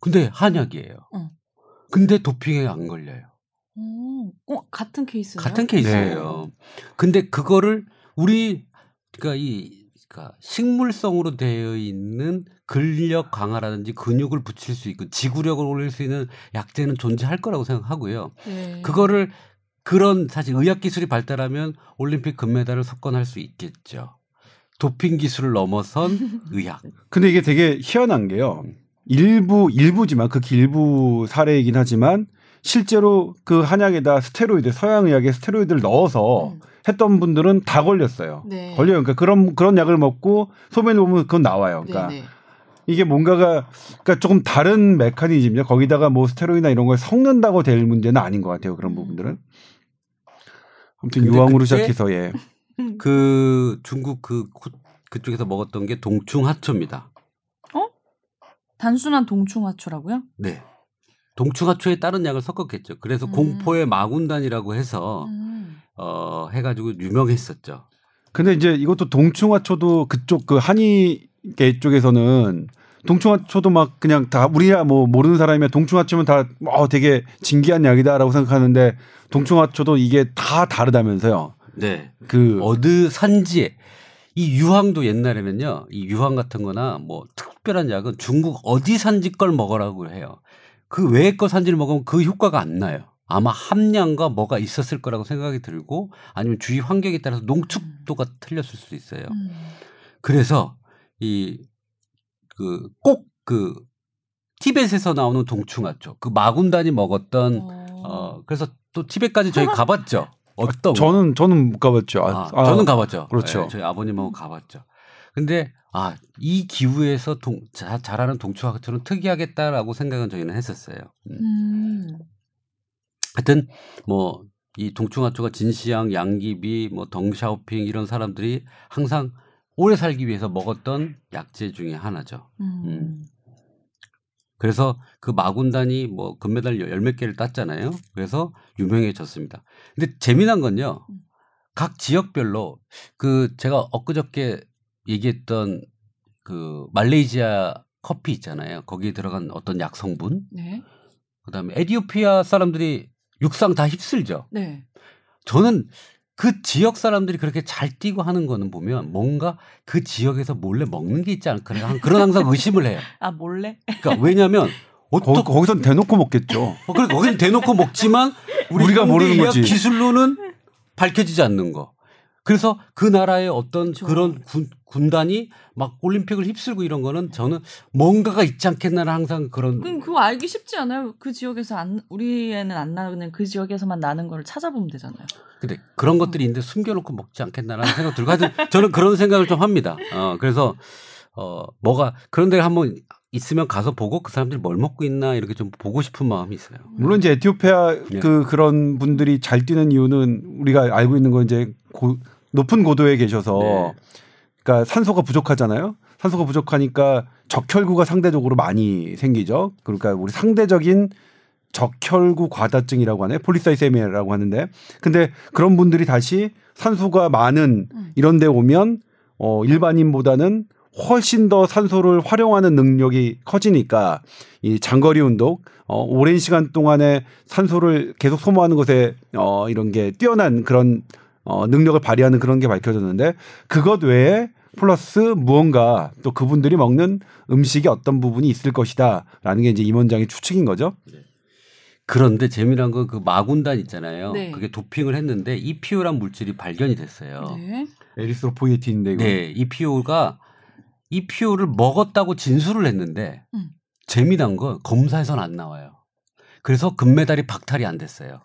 근데 한약이에요. 어. 근데 도핑에 안 걸려요. 오, 어, 같은 케이스예요? 같은 케이스예요. 네. 근데 그거를 우리 그러니까 이 그러니까 식물성으로 되어 있는 근력 강화라든지 근육을 붙일 수 있고 지구력을 올릴 수 있는 약재는 존재할 거라고 생각하고요. 네. 그거를 그런 사실 의학 기술이 발달하면 올림픽 금메달을 석권할 수 있겠죠. 도핑 기술을 넘어선 의학. 근데 이게 되게 희한한 게요. 일부 일부지만 그 일부 사례이긴 하지만 실제로 그 한약에다 스테로이드 서양 의학에 스테로이드를 넣어서 음. 했던 분들은 다 걸렸어요. 네. 걸려요. 그러니까 그런 그런 약을 먹고 소변을 보면 그건 나와요. 그러니까 네네. 네. 이게 뭔가가 그러니까 조금 다른 메커니즘이죠. 거기다가 뭐 스테로이드나 이런 걸 섞는다고 될 문제는 아닌 것 같아요. 그런 음. 부분들은. 아무튼 유황으로 시작해서 예. 그 중국 그 그쪽에서 먹었던 게 동충하초입니다. 어? 단순한 동충하초라고요? 네. 동충하초에 다른 약을 섞었겠죠. 그래서 음. 공포의 마군단이라고 해서 음. 어 해가지고 유명했었죠. 근데 이제 이것도 동충하초도 그쪽 그 한의계 쪽에서는 동충하초도 막 그냥 다 우리야 뭐 모르는 사람이면 동충하초면 다 어, 되게 진기한 약이다라고 생각하는데 동충하초도 이게 다 다르다면서요. 네. 그 어느 산지에 이 유황도 옛날에는요. 이 유황 같은 거나 뭐 특별한 약은 중국 어디 산지 걸 먹으라고 해요. 그 외의 거 산지를 먹으면 그 효과가 안 나요. 아마 함량과 뭐가 있었을 거라고 생각이 들고 아니면 주위 환경에 따라서 농축도가 틀렸을 수도 있어요. 음. 그래서 이 그 꼭그 그 티벳에서 나오는 동충하죠. 그 마군단이 먹었던 어. 어 그래서 또 티벳까지 저희 가봤죠. 어떤 저는 저는 못 가봤죠. 아, 아, 저는 가봤죠. 그렇죠. 네, 저희 아버님하고 가봤죠. 근데 아 이 기후에서 동, 자, 자라는 동충하처럼 특이하겠다라고 생각은 저희는 했었어요. 음. 음. 하여튼 뭐 이 동충하초가 진시양, 양귀비, 뭐 덩샤오핑 이런 사람들이 항상 오래 살기 위해서 먹었던 약재 중에 하나죠. 음. 음. 그래서 그 마군단이 뭐 금메달 열 몇 개를 땄잖아요. 그래서 유명해졌습니다. 근데 재미난 건요. 음. 각 지역별로 그 제가 엊그저께 얘기했던 그 말레이시아 커피 있잖아요. 거기에 들어간 어떤 약 성분. 네. 그다음에 에디오피아 사람들이 육상 다 휩쓸죠. 네. 저는 그 지역 사람들이 그렇게 잘 뛰고 하는 거는 보면 뭔가 그 지역에서 몰래 먹는 게 있지 않을까 그런 항상 의심을 해요. 아 몰래? 그러니까 왜냐하면 어떠 거기선 대놓고 먹겠죠. 어, 그래 거기는 대놓고 먹지만 우리 가 모르는 거지. 기술로는 밝혀지지 않는 거. 그래서 그 나라의 어떤 그렇죠. 그런 군, 군단이 막 올림픽을 휩쓸고 이런 거는 저는 뭔가가 있지 않겠나는 항상 그런. 그럼 그거 알기 쉽지 않아요? 그 지역에서 안 우리에는 안 나는 그 지역에서만 나는 걸 찾아보면 되잖아요. 근데 그런 어. 것들이 있는데 숨겨놓고 먹지 않겠나라는 생각 들고 하여튼 저는 그런 생각을 좀 합니다. 어 그래서 어 뭐가 그런 데 한번 있으면 가서 보고 그 사람들이 뭘 먹고 있나 이렇게 좀 보고 싶은 마음이 있어요. 물론 이제 에티오피아 네. 그 그런 분들이 잘 뛰는 이유는 우리가 알고 있는 건 이제 고, 높은 고도에 계셔서 네. 그러니까 산소가 부족하잖아요. 산소가 부족하니까 적혈구가 상대적으로 많이 생기죠. 그러니까 우리 상대적인 적혈구 과다증이라고 하네 polycythemia라고 하는데 근데 그런 분들이 다시 산소가 많은 음. 이런 데 오면 어 일반인보다는 훨씬 더 산소를 활용하는 능력이 커지니까 이 장거리 운동 어 오랜 시간 동안에 산소를 계속 소모하는 것에 어 이런 게 뛰어난 그런 어, 능력을 발휘하는 그런 게 밝혀졌는데 그것 외에 플러스 무언가 또 그분들이 먹는 음식이 어떤 부분이 있을 것이다라는 게 이제 임 원장의 추측인 거죠. 네. 그런데 재미난 건 그 마군단 있잖아요. 네. 그게 도핑을 했는데 이피오란 물질이 발견이 됐어요. 네. 에리스로포이틴인데 이거. 네, 이피오가 이피오를 먹었다고 진술을 했는데 음. 재미난 건 검사에선 안 나와요. 그래서 금메달이 박탈이 안 됐어요.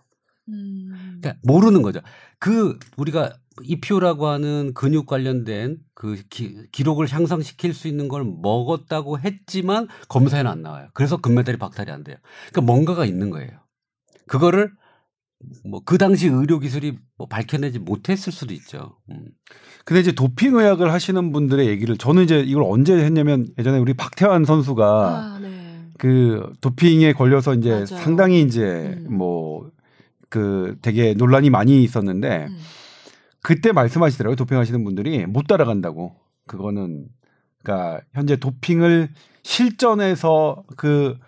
음. 그러니까 모르는 거죠. 그 우리가 이피오라고 하는 근육 관련된 그 기, 기록을 향상시킬 수 있는 걸 먹었다고 했지만 검사에는 안 나와요. 그래서 금메달이 박탈이 안 돼요. 그러니까 뭔가가 있는 거예요. 그거를 뭐 그 당시 의료 기술이 뭐 밝혀내지 못했을 수도 있죠. 음. 근데 이제 도핑 의학을 하시는 분들의 얘기를 저는 이제 이걸 언제 했냐면 예전에 우리 박태환 선수가 아, 네. 그 도핑에 걸려서 이제 맞아요. 상당히 이제 음. 뭐 그 되게 논란이 많이 있었는데 음. 그때 말씀하시더라고요. 도핑하시는 분들이 못 따라간다고. 그거는 그러니까 현재 도핑을 실전에서 그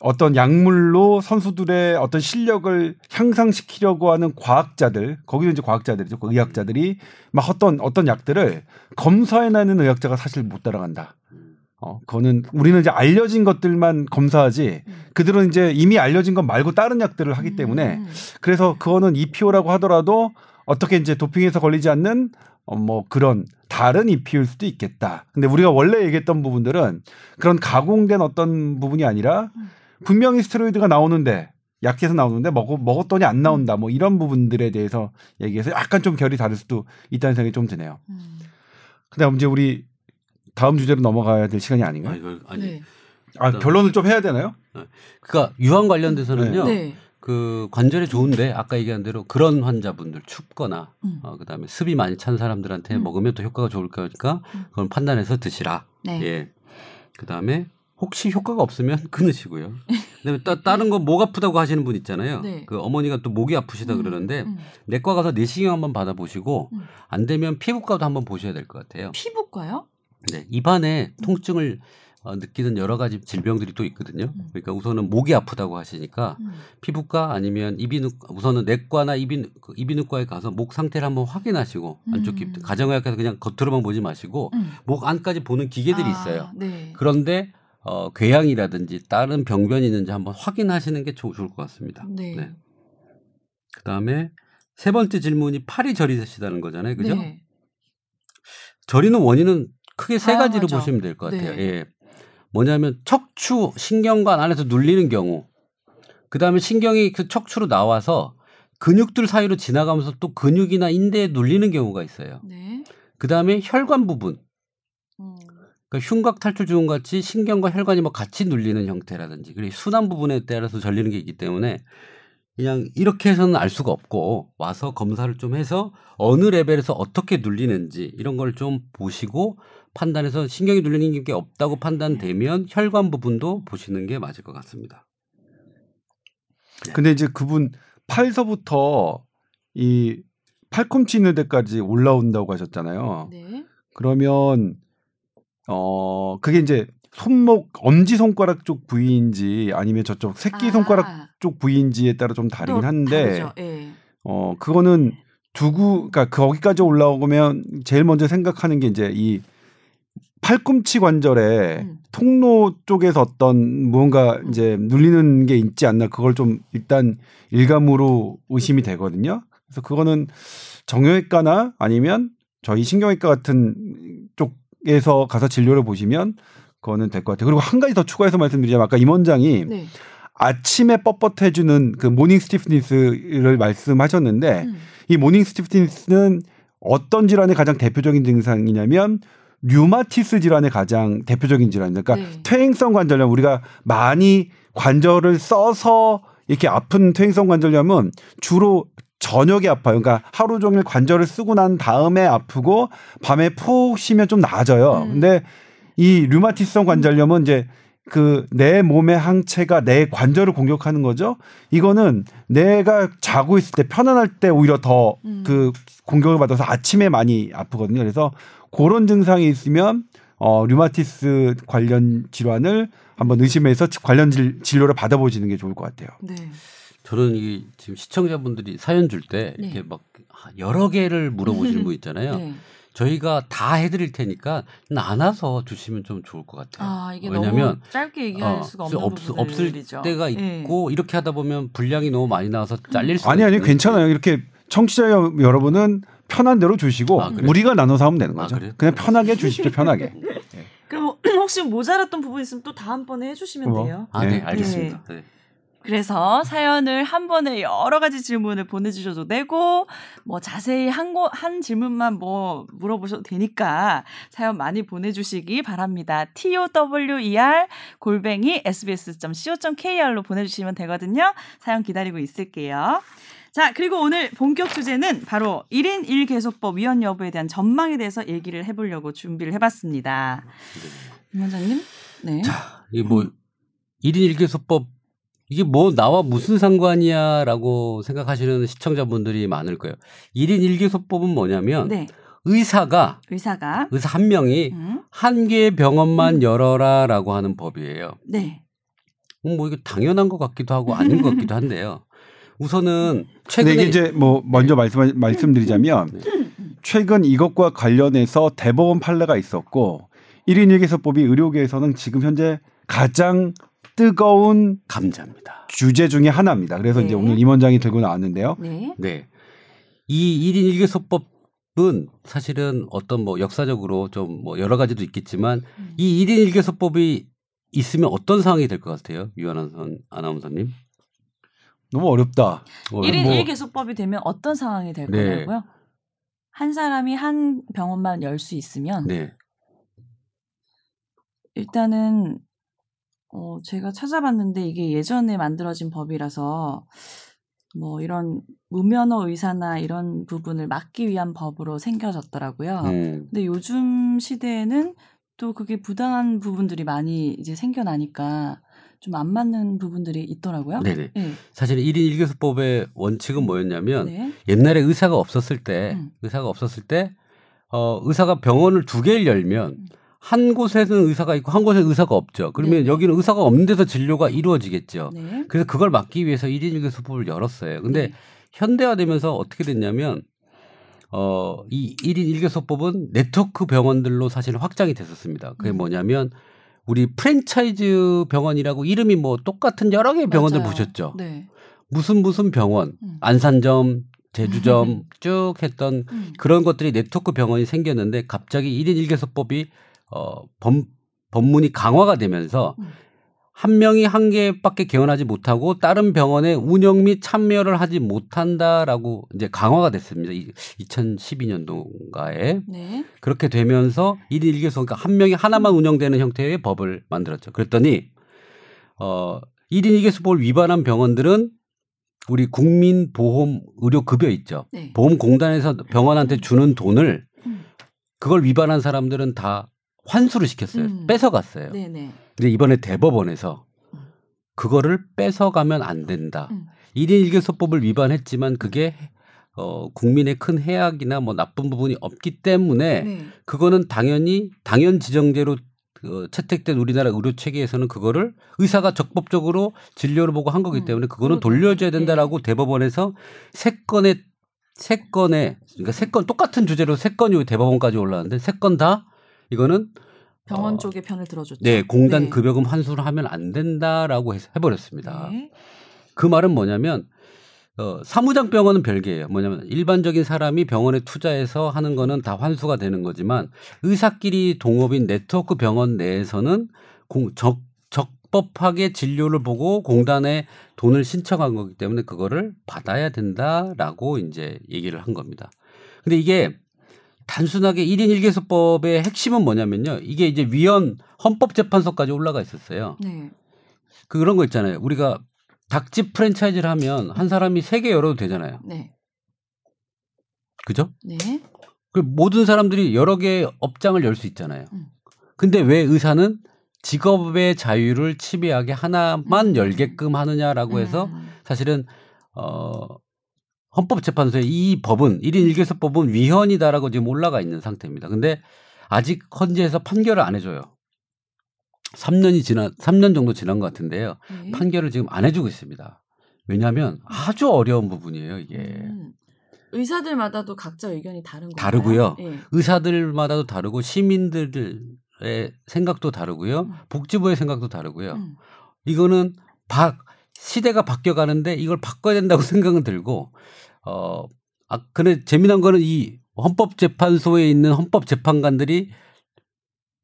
어떤 약물로 선수들의 어떤 실력을 향상시키려고 하는 과학자들, 거기는 이제 과학자들이죠. 그 의학자들이 막 어떤 어떤 약들을 검사해 내는 의학자가 사실 못 따라간다. 어, 그거는 우리는 이제 알려진 것들만 검사하지 음. 그들은 이제 이미 알려진 것 말고 다른 약들을 하기 때문에 음. 그래서 그거는 EPO라고 하더라도 어떻게 이제 도핑에서 걸리지 않는 어, 뭐 그런 다른 EPO일 수도 있겠다. 근데 우리가 원래 얘기했던 부분들은 그런 가공된 어떤 부분이 아니라 음. 분명히 스테로이드가 나오는데 약해서 나오는데 먹, 먹었더니 안 나온다. 뭐 이런 부분들에 대해서 얘기해서 약간 좀 결이 다를 수도 있다는 생각이 좀 드네요. 음. 그다음 이제 우리 다음 주제로 넘어가야 될 시간이 아닌가요? 아, 이거, 아니. 네. 아 결론을 좀 해야 되나요? 네. 그러니까 유황 관련돼서는요. 네. 그 관절에 좋은데 아까 얘기한 대로 그런 환자분들 춥거나 음. 어, 그다음에 습이 많이 찬 사람들한테 음. 먹으면 더 효과가 좋을 거니까 음. 그건 판단해서 드시라. 네. 예. 그다음에 혹시 효과가 없으면 끊으시고요. 근데 따, 다른 거 목 아프다고 하시는 분 있잖아요. 네. 그 어머니가 또 목이 아프시다 음, 그러는데 음. 내과 가서 내시경 한번 받아보시고 음. 안 되면 피부과도 한번 보셔야 될 것 같아요. 피부과요? 네, 입안에 통증을 어, 느끼는 여러 가지 질병들이 또 있거든요. 음. 그러니까 우선은 목이 아프다고 하시니까 음. 피부과 아니면 이비인후 우선은 내과나 이비 그 이비인후과에 가서 목 상태를 한번 확인하시고 안쪽 깊 음. 가정의학에서 그냥 겉으로만 보지 마시고 음. 목 안까지 보는 기계들이 아, 있어요. 네. 그런데 어, 궤양이라든지 다른 병변이 있는지 한번 확인하시는 게 좋, 좋을 것 같습니다. 네. 네. 그다음에 세 번째 질문이 팔이 저리시다는 거잖아요. 그죠? 네. 저리는 원인은 크게 세 가지로 보시면 될 것 같아요. 네. 예. 뭐냐면 척추 신경관 안에서 눌리는 경우, 그 다음에 신경이 그 척추로 나와서 근육들 사이로 지나가면서 또 근육이나 인대에 눌리는 경우가 있어요. 네. 그 다음에 혈관 부분. 음. 그러니까 흉곽 탈출 주음 같이 신경과 혈관이 뭐 같이 눌리는 형태라든지 그리고 순환 부분에 따라서 절리는 게 있기 때문에 그냥 이렇게 해서는 알 수가 없고 와서 검사를 좀 해서 어느 레벨에서 어떻게 눌리는지 이런 걸 좀 보시고 판단해서 신경이 눌리는 게 없다고 판단되면 혈관 부분도 보시는 게 맞을 것 같습니다. 네. 근데 이제 그분 팔서부터 이 팔꿈치 있는 데까지 올라온다고 하셨잖아요. 네. 그러면 어 그게 이제 손목 엄지 손가락 쪽 부위인지 아니면 저쪽 새끼 손가락 아. 쪽 부위인지에 따라 좀 다르긴 한데 예. 어 그거는 두구 그러니까 거기까지 올라오면 제일 먼저 생각하는 게 이제 이 팔꿈치 관절에 음. 통로 쪽에서 어떤 무언가 음. 이제 눌리는 게 있지 않나 그걸 좀 일단 일감으로 의심이 되거든요. 그래서 그거는 정형외과나 아니면 저희 신경외과 같은 쪽에서 가서 진료를 보시면 그 거는 될 것 같아요. 그리고 한 가지 더 추가해서 말씀드리자면 아까 임 원장이 네. 아침에 뻣뻣해지는 그 morning stiffness를 말씀하셨는데 음. 이 morning stiffness는 어떤 질환의 가장 대표적인 증상이냐면 류마티스 질환의 가장 대표적인 질환입니다. 그러니까 네. 퇴행성 관절염 우리가 많이 관절을 써서 이렇게 아픈 퇴행성 관절염은 주로 저녁에 아파요. 그러니까 하루 종일 관절을 쓰고 난 다음에 아프고 밤에 푹 쉬면 좀 나아져요. 음. 근데 이 류마티성 관절염은 이제 그 내 몸의 항체가 내 관절을 공격하는 거죠. 이거는 내가 자고 있을 때 편안할 때 오히려 더그 음. 공격을 받아서 아침에 많이 아프거든요. 그래서 그런 증상이 있으면 어 류마티스 관련 질환을 한번 의심해서 관련 질, 진료를 받아보시는 게 좋을 것 같아요. 네. 저는 이 지금 시청자분들이 사연 줄때 네. 이렇게 막 여러 개를 물어보시는 분 있잖아요. 네. 저희가 다 해드릴 테니까 나눠서 주시면 좀 좋을 것 같아요. 아, 이게 왜냐면 짧게 얘기할 어, 수가 없는 없, 없을 때가 네. 있고 네. 이렇게 하다 보면 분량이 너무 많이 나와서 잘릴 수 아니 아니 괜찮아요. 이렇게 청취자 여러분은 편한 대로 주시고 아, 우리가 나눠서 하면 되는 아, 거죠. 아, 그냥 편하게 주십시오. 편하게. 네. 그럼 혹시 모자랐던 부분 있으면 또 다음번에 해주시면 어? 돼요. 아, 네, 네. 알겠습니다. 네. 그래서 사연을 한 번에 여러 가지 질문을 보내주셔도 되고, 뭐 자세히 한, 거, 한 질문만 뭐 물어보셔도 되니까 사연 많이 보내주시기 바랍니다. tower 골뱅이 sbs.co.kr로 보내주시면 되거든요. 사연 기다리고 있을게요. 자, 그리고 오늘 본격 주제는 바로 1인 1개소법 위헌 여부에 대한 전망에 대해서 얘기를 해보려고 준비를 해봤습니다. 임 원장님? 네. 자, 이게 뭐 1인 1개소법 이게 뭐 나와 무슨 상관이야라고 생각하시는 시청자분들이 많을 거예요. 1인 1개소법은 뭐냐면 네. 의사가 의사가 의사 한 명이 음. 한 개의 병원만 음. 열어라라고 하는 법이에요. 네. 음, 뭐 이게 당연한 것 같기도 하고 아닌 것 같기도 한데요. 우선은 최근에 네, 이제 뭐 먼저 네. 말씀 말씀드리자면 네. 최근 이것과 관련해서 대법원 판례가 있었고 1인 1개소법이 의료계에서는 지금 현재 가장 뜨거운 감자입니다. 주제 중에 하나입니다. 그래서 네. 이제 오늘 임 원장이 들고 나왔는데요. 네. 네. 이 1인 1개소법은 사실은 어떤 뭐 역사적으로 좀 뭐 여러 가지도 있겠지만 음. 이 1인 1개소법이 있으면 어떤 상황이 될 것 같아요? 유한한 아나운서님? 너무 어렵다. 1인 뭐. 1개소법이 되면 어떤 상황이 될 네. 거냐고요? 한 사람이 한 병원만 열 수 있으면 네. 일단은 어, 제가 찾아봤는데 이게 예전에 만들어진 법이라서 뭐 이런 무면허 의사나 이런 부분을 막기 위한 법으로 생겨졌더라고요. 음. 근데 요즘 시대에는 또 그게 부당한 부분들이 많이 이제 생겨나니까 좀 안 맞는 부분들이 있더라고요. 네네. 네. 사실 1인 1교수법의 원칙은 뭐였냐면 네. 옛날에 의사가 없었을 때 음. 의사가 없었을 때 어, 의사가 병원을 두 개를 열면 음. 한 곳에는 의사가 있고 한 곳에 의사가 없죠. 그러면 네. 여기는 의사가 없는 데서 진료가 이루어지겠죠. 네. 그래서 그걸 막기 위해서 1인 1교수법을 열었어요. 근데 네. 현대화되면서 어떻게 됐냐면 어, 이 1인 1교수법은 네트워크 병원들로 사실 확장이 됐었습니다. 그게 음. 뭐냐면 우리 프랜차이즈 병원이라고 이름이 뭐 똑같은 여러 개의 병원들 맞아요. 보셨죠. 네. 무슨 무슨 병원, 음. 안산점, 제주점 쭉 했던 음. 그런 것들이 네트워크 병원이 생겼는데 갑자기 1인 1개소법이 어, 법, 법문이 강화가 되면서 음. 한 명이 한 개밖에 개원하지 못하고 다른 병원에 운영 및 참여를 하지 못한다라고 이제 강화가 됐습니다. 2012년도인가에 네. 그렇게 되면서 1인 1개소 그러니까 한 명이 하나만 운영되는 형태의 법을 만들었죠. 그랬더니 어 1인 1개소법을 위반한 병원들은 우리 국민 보험 의료 급여 있죠. 네. 보험공단에서 병원한테 주는 돈을 음. 그걸 위반한 사람들은 다 환수를 시켰어요. 음. 뺏어갔어요. 네네. 근데 이번에 대법원에서 음. 그거를 뺏어가면 안 된다. 음. 1인 1교소법을 위반했지만 그게 어, 국민의 큰 해악이나 뭐 나쁜 부분이 없기 때문에 네. 그거는 당연히 당연 지정제로 그 채택된 우리나라 의료 체계에서는 그거를 의사가 적법적으로 진료를 보고 한 거기 음. 때문에 그거는 돌려줘야 네. 된다라고 네. 대법원에서 세 건의 세 건의 그러니까 세 건 똑같은 주제로 세 건이 대법원까지 올라왔는데 세 건 다 이거는 병원 어, 쪽의 편을 들어줬죠. 네, 공단 네. 급여금 환수를 하면 안 된다라고 해, 해버렸습니다. 네. 그 말은 뭐냐면 어, 사무장 병원은 별개예요. 뭐냐면 일반적인 사람이 병원에 투자해서 하는 거는 다 환수가 되는 거지만 의사끼리 동업인 네트워크 병원 내에서는 공, 적, 적법하게 진료를 보고 공단에 돈을 신청한 거기 때문에 그거를 받아야 된다라고 이제 얘기를 한 겁니다. 근데 이게 단순하게 1인 1개소법의 핵심은 뭐냐면요. 이게 이제 위헌 헌법재판소까지 올라가 있었어요. 네. 그런 거 있잖아요. 우리가 닭집 프랜차이즈를 하면 한 사람이 세 개 열어도 되잖아요. 네. 그죠? 네. 그 모든 사람들이 여러 개의 업장을 열 수 있잖아요. 음. 근데 왜 의사는 직업의 자유를 침해하게 하나만 음. 열게끔 하느냐라고 해서 음. 사실은 어 헌법재판소에 이 법은 1인 1개소법은 위헌이다라고 지금 올라가 있는 상태입니다. 근데 아직 헌재에서 판결을 안 해줘요. 3년이 지난 3년 정도 지난 것 같은데요. 네. 판결을 지금 안 해주고 있습니다. 왜냐하면 아주 어려운 부분이에요 이게. 음. 의사들마다도 각자 의견이 다른 거예요. 다르고요. 네. 의사들마다도 다르고 시민들의 생각도 다르고요. 음. 복지부의 생각도 다르고요. 음. 이거는 바, 시대가 바뀌어 가는데 이걸 바꿔야 된다고 생각은 들고 어, 아, 근데 재미난 거는 이 헌법재판소에 있는 헌법재판관들이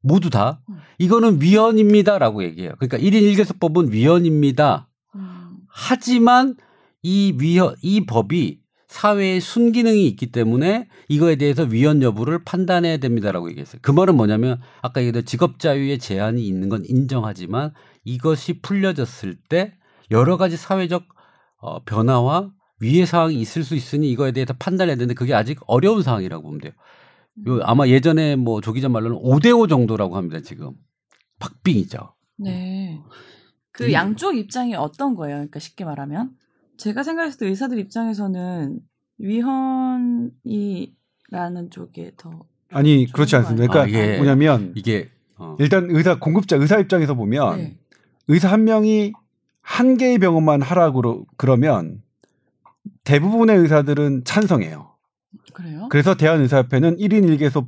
모두 다 음. 이거는 위헌입니다라고 얘기해요. 그러니까 1인 1개소법은 위헌입니다. 음. 하지만 이 위헌 이 법이 사회의 순기능이 있기 때문에 이거에 대해서 위헌 여부를 판단해야 됩니다라고 얘기했어요. 그 말은 뭐냐면 아까 얘기했던 직업 자유의 제한이 있는 건 인정하지만 이것이 풀려졌을 때 여러 가지 사회적 어, 변화와 위해 사항이 있을 수 있으니 이거에 대해서 판단해야 되는데 그게 아직 어려운 상황이라고 보면 돼요. 요 아마 예전에 뭐 조기자 말로는 5대5 정도라고 합니다, 지금. 박빙이죠. 네. 그 이, 양쪽 입장이 어떤 거예요? 그러니까 쉽게 말하면 제가 생각했을 때 의사들 입장에서는 위헌이라는 쪽에 더 아니 그렇지 않습니다. 그러니까 아, 이게, 뭐냐면 이게 어. 일단 의사 공급자 의사 입장에서 보면 네. 의사 한 명이 한 개의 병원만 하라고 그러면 대부분의 의사들은 찬성해요. 그래요? 그래서 대한의사협회는 1인 1개소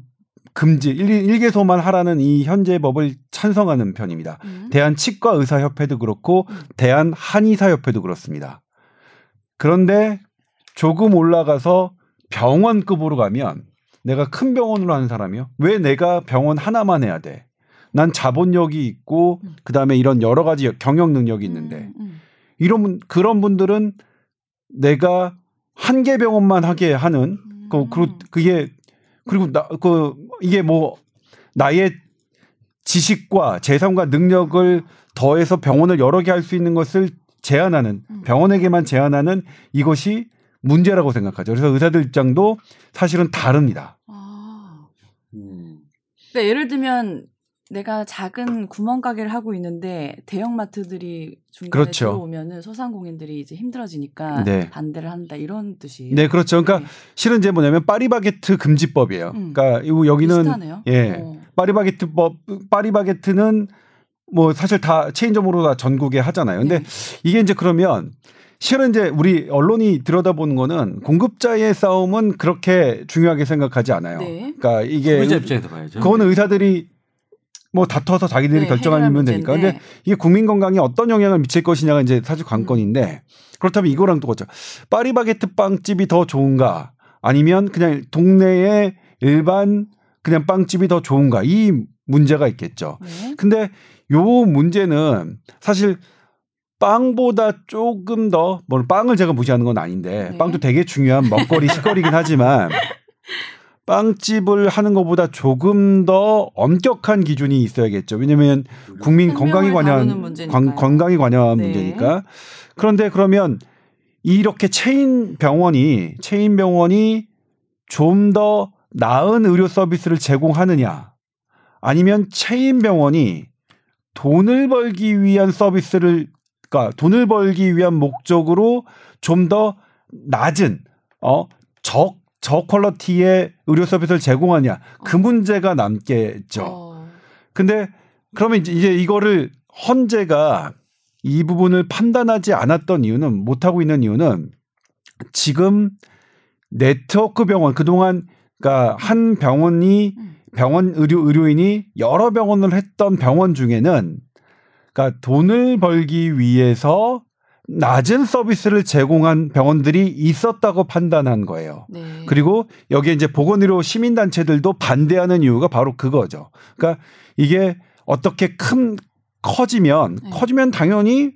금지 1인 1개소만 하라는 이 현재 법을 찬성하는 편입니다. 음. 대한 치과 의사 협회도 그렇고 음. 대한 한의사 협회도 그렇습니다. 그런데 조금 올라가서 병원급으로 가면 내가 큰 병원으로 하는 사람이요. 왜 내가 병원 하나만 해야 돼? 난 자본력이 있고 음. 그다음에 이런 여러 가지 경영 능력이 있는데 음, 음. 이런 그런 분들은 내가 한 개 병원만 하게 하는 그, 그 그게 그리고 나 그 이게 뭐 나의 지식과 재산과 능력을 더해서 병원을 여러 개 할 수 있는 것을 제한하는 음. 병원에게만 제한하는 이것이 문제라고 생각하죠. 그래서 의사들 입장도 사실은 다릅니다. 아. 음. 그러니까 예를 들면 내가 작은 구멍가게를 하고 있는데 대형마트들이 중간에 그렇죠. 들어오면은 소상공인들이 이제 힘들어지니까 네. 반대를 한다 이런 뜻이에요. 네, 그렇죠. 그러니까 네. 실은 이제 뭐냐면 파리바게트 금지법이에요. 음. 그러니까 여기는 비슷하네요. 예. 오. 파리바게트법 파리바게트는 뭐 사실 다 체인점으로 다 전국에 하잖아요. 근데 네. 이게 이제 그러면 실은 이제 우리 언론이 들여다보는 거는 공급자의 싸움은 그렇게 중요하게 생각하지 않아요. 네. 그러니까 이게 소비자 입장에서 봐야죠. 그거는 의사들이 뭐 다퉈서 자기들이 네, 결정하면 되니까. 근데 이게 국민 건강에 어떤 영향을 미칠 것이냐가 이제 사실 관건인데 그렇다면 이거랑 똑같죠. 파리바게트 빵집이 더 좋은가 아니면 그냥 동네의 일반 그냥 빵집이 더 좋은가 이 문제가 있겠죠. 네. 근데 요 문제는 사실 빵보다 조금 더, 뭐 빵을 제가 무시하는 건 아닌데, 네. 빵도 되게 중요한 먹거리, 식거리긴 하지만, 빵집을 하는 것보다 조금 더 엄격한 기준이 있어야겠죠. 왜냐면 국민 건강에 관한 관, 건강에 관한 네. 문제니까. 그런데 그러면 이렇게 체인 병원이 체인 병원이 좀 더 나은 의료 서비스를 제공하느냐 아니면 체인 병원이 돈을 벌기 위한 서비스를 그러니까 돈을 벌기 위한 목적으로 좀 더 낮은 어 적 저 퀄러티의 의료 서비스를 제공하냐 그 어. 문제가 남겠죠. 어. 근데 그러면 이제, 이제 이거를 헌재가 이 부분을 판단하지 않았던 이유는 못 하고 있는 이유는 지금 네트워크 병원 그동안 그러니까 한 병원이 음. 병원 의료 의료인이 여러 병원을 했던 병원 중에는 그러니까 돈을 벌기 위해서 낮은 서비스를 제공한 병원들이 있었다고 판단한 거예요. 네. 그리고 여기에 이제 보건의료 시민단체들도 반대하는 이유가 바로 그거죠. 그러니까 이게 어떻게 큰 커지면 네. 커지면 당연히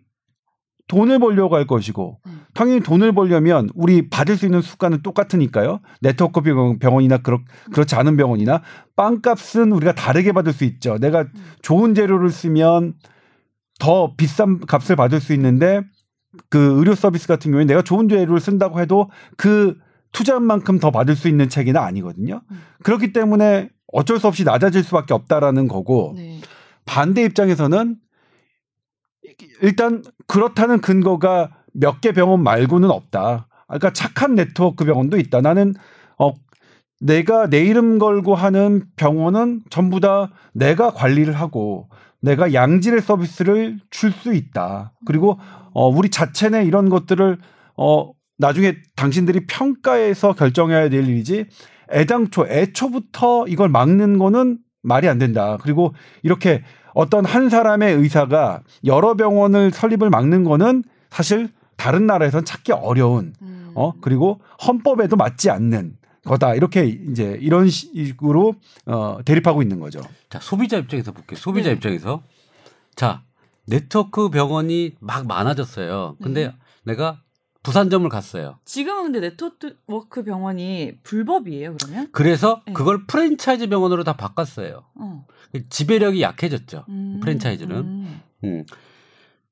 돈을 벌려고 할 것이고 네. 당연히 돈을 벌려면 우리 받을 수 있는 수가는 똑같으니까요. 네트워크 병원이나 그렇, 그렇지 않은 병원이나 빵값은 우리가 다르게 받을 수 있죠. 내가 음. 좋은 재료를 쓰면 더 비싼 값을 받을 수 있는데 그 의료 서비스 같은 경우에 내가 좋은 재료를 쓴다고 해도 그 투자한 만큼 더 받을 수 있는 체계는 아니거든요. 음. 그렇기 때문에 어쩔 수 없이 낮아질 수밖에 없다라는 거고 네. 반대 입장에서는 일단 그렇다는 근거가 몇 개 병원 말고는 없다. 그러니까 착한 네트워크 병원도 있다. 나는 어 내가 내 이름 걸고 하는 병원은 전부 다 내가 관리를 하고 내가 양질의 서비스를 줄 수 있다. 그리고 어 우리 자체 내 이런 것들을 어 나중에 당신들이 평가해서 결정해야 될 일이지 애당초 애초부터 이걸 막는 거는 말이 안 된다. 그리고 이렇게 어떤 한 사람의 의사가 여러 병원을 설립을 막는 거는 사실 다른 나라에선 찾기 어려운 음. 어 그리고 헌법에도 맞지 않는 거다 이렇게 이제 이런 식으로 어 대립하고 있는 거죠. 자 소비자 입장에서 볼게요. 소비자 네. 입장에서 자 네트워크 병원이 막 많아졌어요. 근데 네. 내가 부산점을 갔어요. 지금은 근데 네트워크 병원이 불법이에요, 그러면? 그래서 네. 그걸 프랜차이즈 병원으로 다 바꿨어요. 어. 지배력이 약해졌죠. 음, 프랜차이즈는. 음. 음.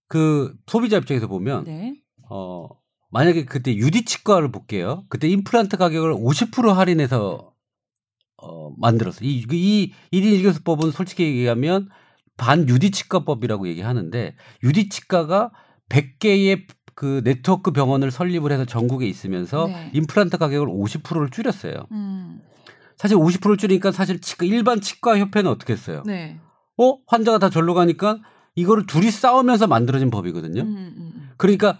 그 소비자 입장에서 보면 네. 어 만약에 그때 유디 치과를 볼게요. 그때 임플란트 가격을 50% 할인해서 어 만들었어요. 이, 이 1인 1교수법은 솔직히 얘기하면 반유디 치과법이라고 얘기하는데 유디 치과가 100개의 그 네트워크 병원을 설립을 해서 전국에 있으면서 네. 임플란트 가격을 50%를 줄였어요. 음. 사실 50%를 줄이니까 사실 치과 일반 치과 협회는 어떻게 했어요? 네. 어 환자가 다 절로 가니까 이거를 둘이 싸우면서 만들어진 법이거든요. 음, 음, 음. 그러니까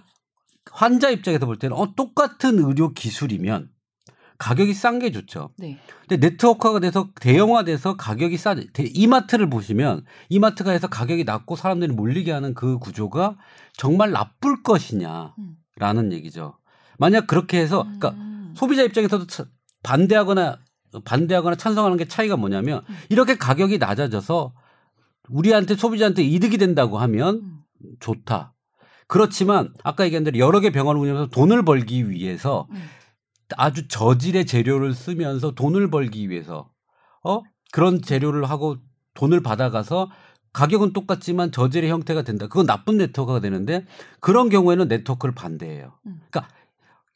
환자 입장에서 볼 때는 어 똑같은 의료 기술이면 가격이 싼 게 좋죠. 네. 근데 네트워크가 돼서 대형화돼서 가격이 싸. 이마트를 보시면 이마트가 해서 가격이 낮고 사람들이 몰리게 하는 그 구조가 정말 나쁠 것이냐라는 음. 얘기죠. 만약 그렇게 해서 그러니까 음. 소비자 입장에서도 반대하거나 반대하거나 찬성하는 게 차이가 뭐냐면 음. 이렇게 가격이 낮아져서 우리한테 소비자한테 이득이 된다고 하면 음. 좋다. 그렇지만 아까 얘기한 대로 여러 개 병원을 운영해서 돈을 벌기 위해서 음. 아주 저질의 재료를 쓰면서 돈을 벌기 위해서 어 그런 재료를 하고 돈을 받아가서 가격은 똑같지만 저질의 형태가 된다. 그건 나쁜 네트워크가 되는데 그런 경우에는 네트워크를 반대해요. 음. 그러니까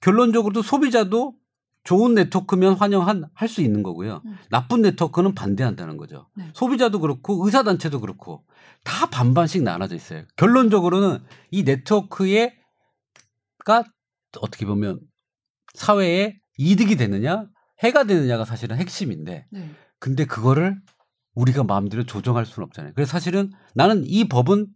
결론적으로도 소비자도 좋은 네트워크면 환영한 할 수 있는 거고요. 음. 나쁜 네트워크는 반대한다는 거죠. 네. 소비자도 그렇고 의사 단체도 그렇고 다 반반씩 나눠져 있어요. 결론적으로는 이 네트워크에가 어떻게 보면 사회에 이득이 되느냐 해가 되느냐가 사실은 핵심인데 네. 근데 그거를 우리가 마음대로 조정할 수는 없잖아요. 그래서 사실은 나는 이 법은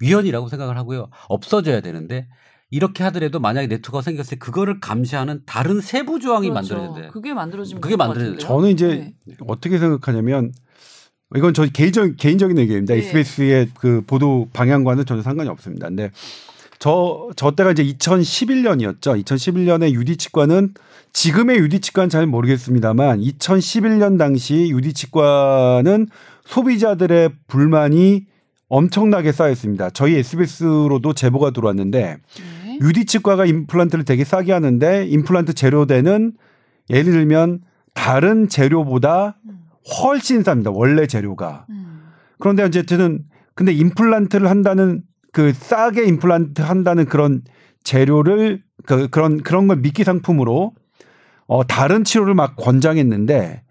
위헌이라고 생각을 하고요. 없어져야 되는데 이렇게 하더라도 만약에 네트워크가 생겼을 때 그거를 감시하는 다른 세부 조항이 그렇죠. 만들어야 돼. 그게 만들어지면 그게 만들어야 돼. 저는 이제 네. 어떻게 생각하냐면 이건 저 개인적 개인적인 의견입니다. 네. SBS의 그 보도 방향과는 전혀 상관이 없습니다. 근데 저, 저 때가 이제 2011년이었죠. 2011년에 유디치과는 지금의 유디치과는 잘 모르겠습니다만 2011년 당시 유디치과는 소비자들의 불만이 엄청나게 쌓였습니다. 저희 SBS로도 제보가 들어왔는데 네. 유디 치과가 임플란트를 되게 싸게 하는데 임플란트 재료대는 예를 들면 다른 재료보다 훨씬 쌉니다. 원래 재료가. 음. 그런데 어쨌든 근데 임플란트를 한다는 그 싸게 임플란트 한다는 그런 재료를 그 그런 그런 걸 미끼 상품으로 어 다른 치료를 막 권장했는데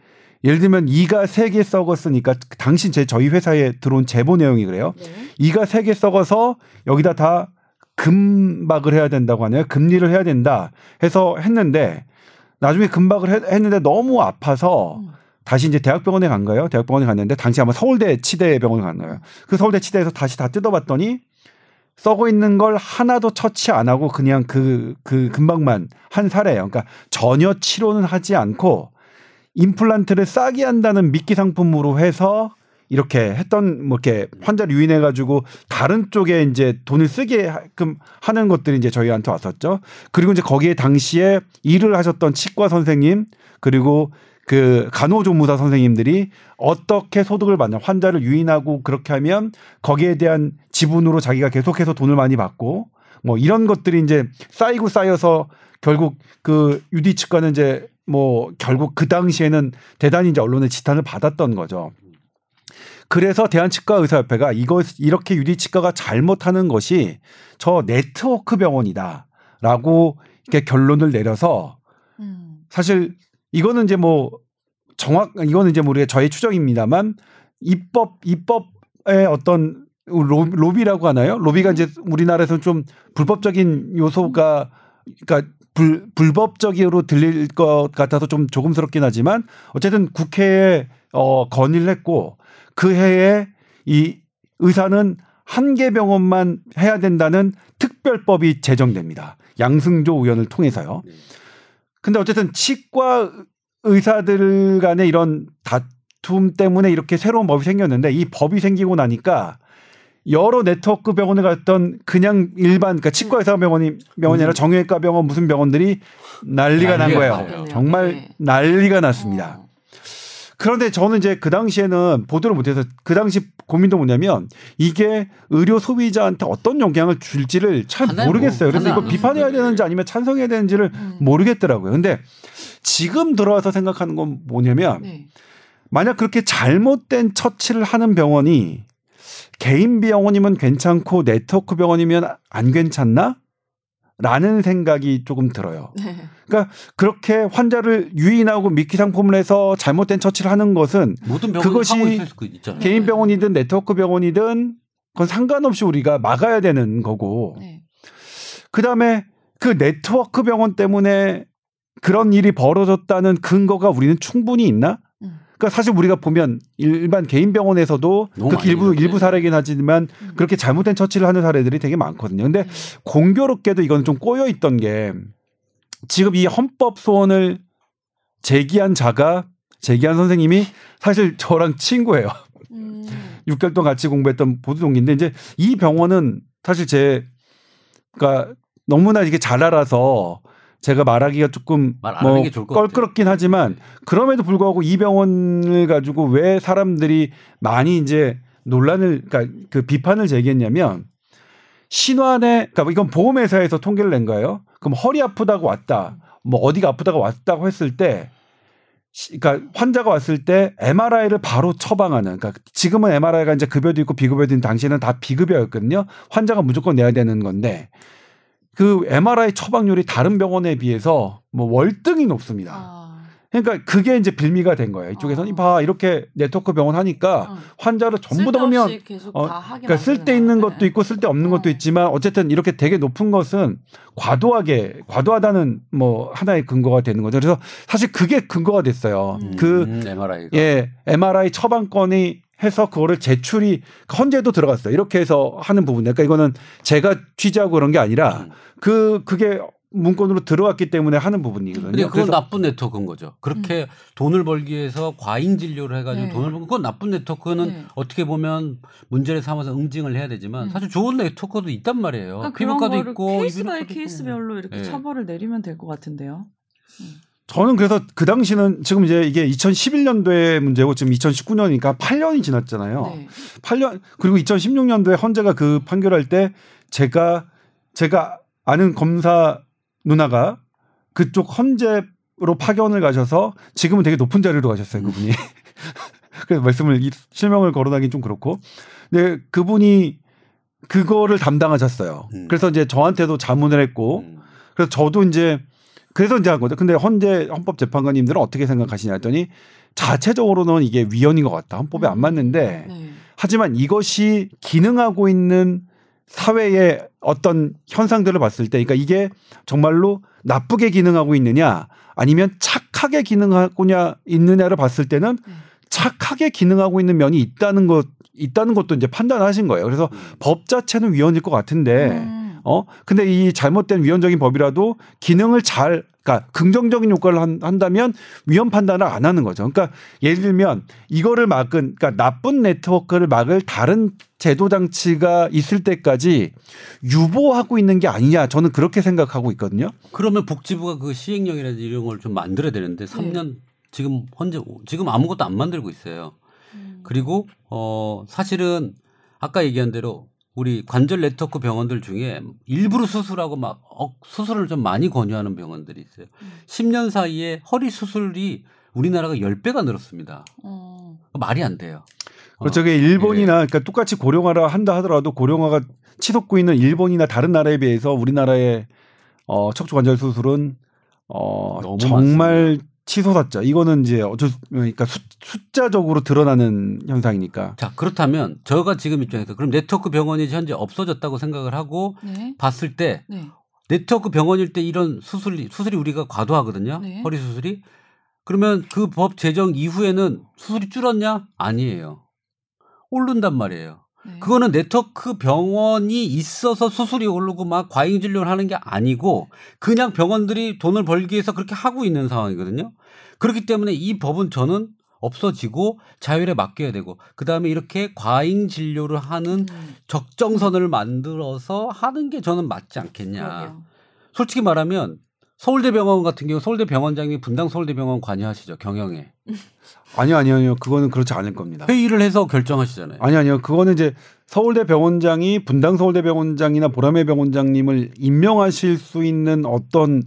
예를 들면 이가 세 개 썩었으니까 당신 제 저희 회사에 들어온 제보 내용이 그래요. 네. 이가 세 개 썩어서 여기다 다 금박을 해야 된다고 하네요. 금리를 해야 된다 해서 했는데 나중에 금박을 했는데 너무 아파서 음. 다시 이제 대학병원에 간 거예요. 대학병원에 갔는데 당시 아마 서울대 치대병원을 간 거예요. 그 서울대 치대에서 다시 다 뜯어봤더니 썩어 있는 걸 하나도 처치 안 하고 그냥 그, 그 금박만 한 사례예요. 그러니까 전혀 치료는 하지 않고 임플란트를 싸게 한다는 미끼 상품으로 해서 이렇게 했던 뭐 이렇게 환자를 유인해 가지고 다른 쪽에 이제 돈을 쓰게 하는 것들이 이제 저희한테 왔었죠. 그리고 이제 거기에 당시에 일을 하셨던 치과 선생님 그리고 그 간호조무사 선생님들이 어떻게 소득을 받냐 환자를 유인하고 그렇게 하면 거기에 대한 지분으로 자기가 계속해서 돈을 많이 받고 뭐 이런 것들이 이제 쌓이고 쌓여서 결국 그 유디 치과는 이제 뭐 결국 그 당시에는 대단히 이제 언론의 지탄을 받았던 거죠. 그래서 대한치과 의사협회가 이거 이렇게 유디치과가 잘못하는 것이 저 네트워크 병원이다라고 이렇게 결론을 내려서 음. 사실 이거는 이제 뭐 정확 이거는 이제 우리가 저의 추정입니다만 입법 입법의 어떤 로비라고 하나요? 로비가 이제 우리나라에서는 좀 불법적인 요소가 그러니까 불, 불법적으로 들릴 것 같아서 좀 조금스럽긴 하지만 어쨌든 국회에 어, 건의를 했고 그 해에 이 의사는 한 개 병원만 해야 된다는 특별법이 제정됩니다. 양승조 의원을 통해서요. 근데 어쨌든 치과 의사들 간의 이런 다툼 때문에 이렇게 새로운 법이 생겼는데 이 법이 생기고 나니까 여러 네트워크 병원에 갔던 그냥 일반 그러니까 치과 의사 병원이 병원이 아니라 음. 정형외과 병원 무슨 병원들이 난리가 난 거예요. 정말 네. 난리가 났습니다. 어. 그런데 저는 이제 그 당시에는 보도를 못해서 그 당시 고민도 뭐냐면 이게 의료 소비자한테 어떤 영향을 줄지를 잘 모르겠어요. 그래서 이거 비판해야 되는지 아니면 찬성해야 되는지를 음. 모르겠더라고요. 근데 지금 들어와서 생각하는 건 뭐냐면 네. 만약 그렇게 잘못된 처치를 하는 병원이 개인 병원이면 괜찮고 네트워크 병원이면 안 괜찮나? 라는 생각이 조금 들어요. 네. 그러니까 그렇게 환자를 유인하고 미끼 상품을 해서 잘못된 처치를 하는 것은 그것이 개인 병원이든 네트워크 병원이든 그건 상관없이 우리가 막아야 되는 거고. 네. 그다음에 그 네트워크 병원 때문에 그런 일이 벌어졌다는 근거가 우리는 충분히 있나? 그러니까 사실 우리가 보면 일반 개인 병원에서도 그 일부 일부 사례긴 하지만 음. 그렇게 잘못된 처치를 하는 사례들이 되게 많거든요. 근데 음. 공교롭게도 이건 좀 꼬여 있던 게 지금 이 헌법 소원을 제기한 자가 제기한 선생님이 사실 저랑 친구예요. 음. 6개월 동안 같이 공부했던 보도 동기인데 이제 이 병원은 사실 제 그러니까 너무나 이게 잘 알아서 제가 말하기가 조금 뭐 껄끄럽긴 하지만 그럼에도 불구하고 이 병원을 가지고 왜 사람들이 많이 이제 논란을 그러니까 그 비판을 제기했냐면 신환에 그러니까 이건 보험회사에서 통계를 낸 거예요. 그럼 허리 아프다고 왔다. 뭐 어디가 아프다고 왔다고 했을 때 그러니까 환자가 왔을 때 MRI를 바로 처방하는 그러니까 지금은 MRI가 이제 급여도 있고 비급여도 있는 당시에는 다 비급여였거든요. 환자가 무조건 내야 되는 건데 그 MRI 처방률이 다른 병원에 비해서 뭐 월등히 높습니다. 아. 그러니까 그게 이제 빌미가 된 거예요. 이쪽에서는 어. 봐 이렇게 네트워크 병원 하니까 어. 환자를 전부 다 보면 어, 그러니까 쓸데 있는 것도 네. 있고 쓸데 없는 어. 것도 있지만 어쨌든 이렇게 되게 높은 것은 과도하게 과도하다는 뭐 하나의 근거가 되는 거죠. 그래서 사실 그게 근거가 됐어요. 음. 그 음, MRI가. 예, MRI 처방권이 해서 그거를 제출이 헌재도 들어갔어요. 이렇게 해서 하는 부분. 그러니까 이거는 제가 취재하고 그런 게 아니라 음. 그 그게 문건으로 들어왔기 때문에 하는 부분이거든요. 근데 그건 나쁜 네트워크인 거죠. 그렇게 음. 돈을 벌기 위해서 과잉 진료를 해가지고 네. 돈을 벌고 그건 나쁜 네트워크는 네. 어떻게 보면 문제를 삼아서 응징을 해야 되지만 음. 사실 좋은 네트워크도 있단 말이에요. 그러니까 피부과도 있고 case by case별로 이렇게 네. 처벌을 내리면 될 것 같은데요. 음. 저는 그래서 그 당시는 지금 이제 이게 2011년도의 문제고 지금 2019년이니까 8년이 지났잖아요. 네. 8년 그리고 2016년도에 헌재가 그 판결할 때 제가 제가 아는 검사 누나가 그쪽 헌재로 파견을 가셔서 지금은 되게 높은 자리로 가셨어요 그분이. 그래서 말씀을 실명을 거론하기는 좀 그렇고. 근데 그분이 그거를 담당하셨어요. 음. 그래서 이제 저한테도 자문을 했고, 음. 그래서 저도 이제 그래서 이제 한 거죠. 근데 헌재 헌법재판관님들은 어떻게 생각하시냐 했더니 자체적으로는 이게 위헌인 것 같다. 헌법에 안 음. 맞는데 네. 하지만 이것이 기능하고 있는 사회의 어떤 현상들을 봤을 때, 그러니까 이게 정말로 나쁘게 기능하고 있느냐, 아니면 착하게 기능하고냐 있느냐를 봤을 때는 네. 착하게 기능하고 있는 면이 있다는 것 있다는 것도 이제 판단하신 거예요. 그래서 음. 법 자체는 위헌일 것 같은데, 음. 어 근데 이 잘못된 위헌적인 법이라도 기능을 잘 그러니까 긍정적인 효과를 한, 한다면 위험 판단을 안 하는 거죠. 그러니까 예를 들면 이거를 막은 그러니까 나쁜 네트워크를 막을 다른 제도 장치가 있을 때까지 유보하고 있는 게 아니냐 저는 그렇게 생각하고 있거든요. 그러면 복지부가 그 시행령이라든지 이런 걸 좀 만들어야 되는데 3년 네. 지금 현재 지금 아무것도 안 만들고 있어요. 음. 그리고 어 사실은 아까 얘기한 대로 우리 관절 네트워크 병원들 중에 일부러 수술하고 막 어, 수술을 좀 많이 권유하는 병원들이 있어요. 음. 10년 사이에 허리 수술이 우리나라가 10배가 늘었습니다. 어. 말이 안 돼요. 그렇죠. 어. 일본이나 예. 그러니까 똑같이 고령화를 한다 하더라도 고령화가 치솟고 있는 일본이나 다른 나라에 비해서 우리나라의 어, 척추 관절 수술은 어, 정말 많습니다. 치솟았죠. 이거는 이제 어쩔 수, 그러니까 수, 숫자적으로 드러나는 현상이니까. 자 그렇다면 저가 지금 입장에서 그럼 네트워크 병원이 현재 없어졌다고 생각을 하고 네. 봤을 때 네. 네트워크 병원일 때 이런 수술이 수술이 우리가 과도하거든요. 네. 허리 수술이 그러면 그 법 제정 이후에는 수술이 줄었냐? 아니에요. 오른단 말이에요. 네. 그거는 네트워크 병원이 있어서 수술이 오르고 막 과잉 진료를 하는 게 아니고 그냥 병원들이 돈을 벌기 위해서 그렇게 하고 있는 상황이거든요. 그렇기 때문에 이 법은 저는 없어지고 자율에 맡겨야 되고 그다음에 이렇게 과잉 진료를 하는 음. 적정선을 만들어서 하는 게 저는 맞지 않겠냐. 그러게요. 솔직히 말하면 서울대병원 같은 경우 서울대병원장이 분당 서울대병원 관여하시죠 경영에. 아니요 아니요 아니요 그거는 그렇지 않을 겁니다. 회의를 해서 결정하시잖아요. 아니 아니요 그거는 이제 서울대병원장이 분당 서울대병원장이나 보라매 병원장님을 임명하실 수 있는 어떤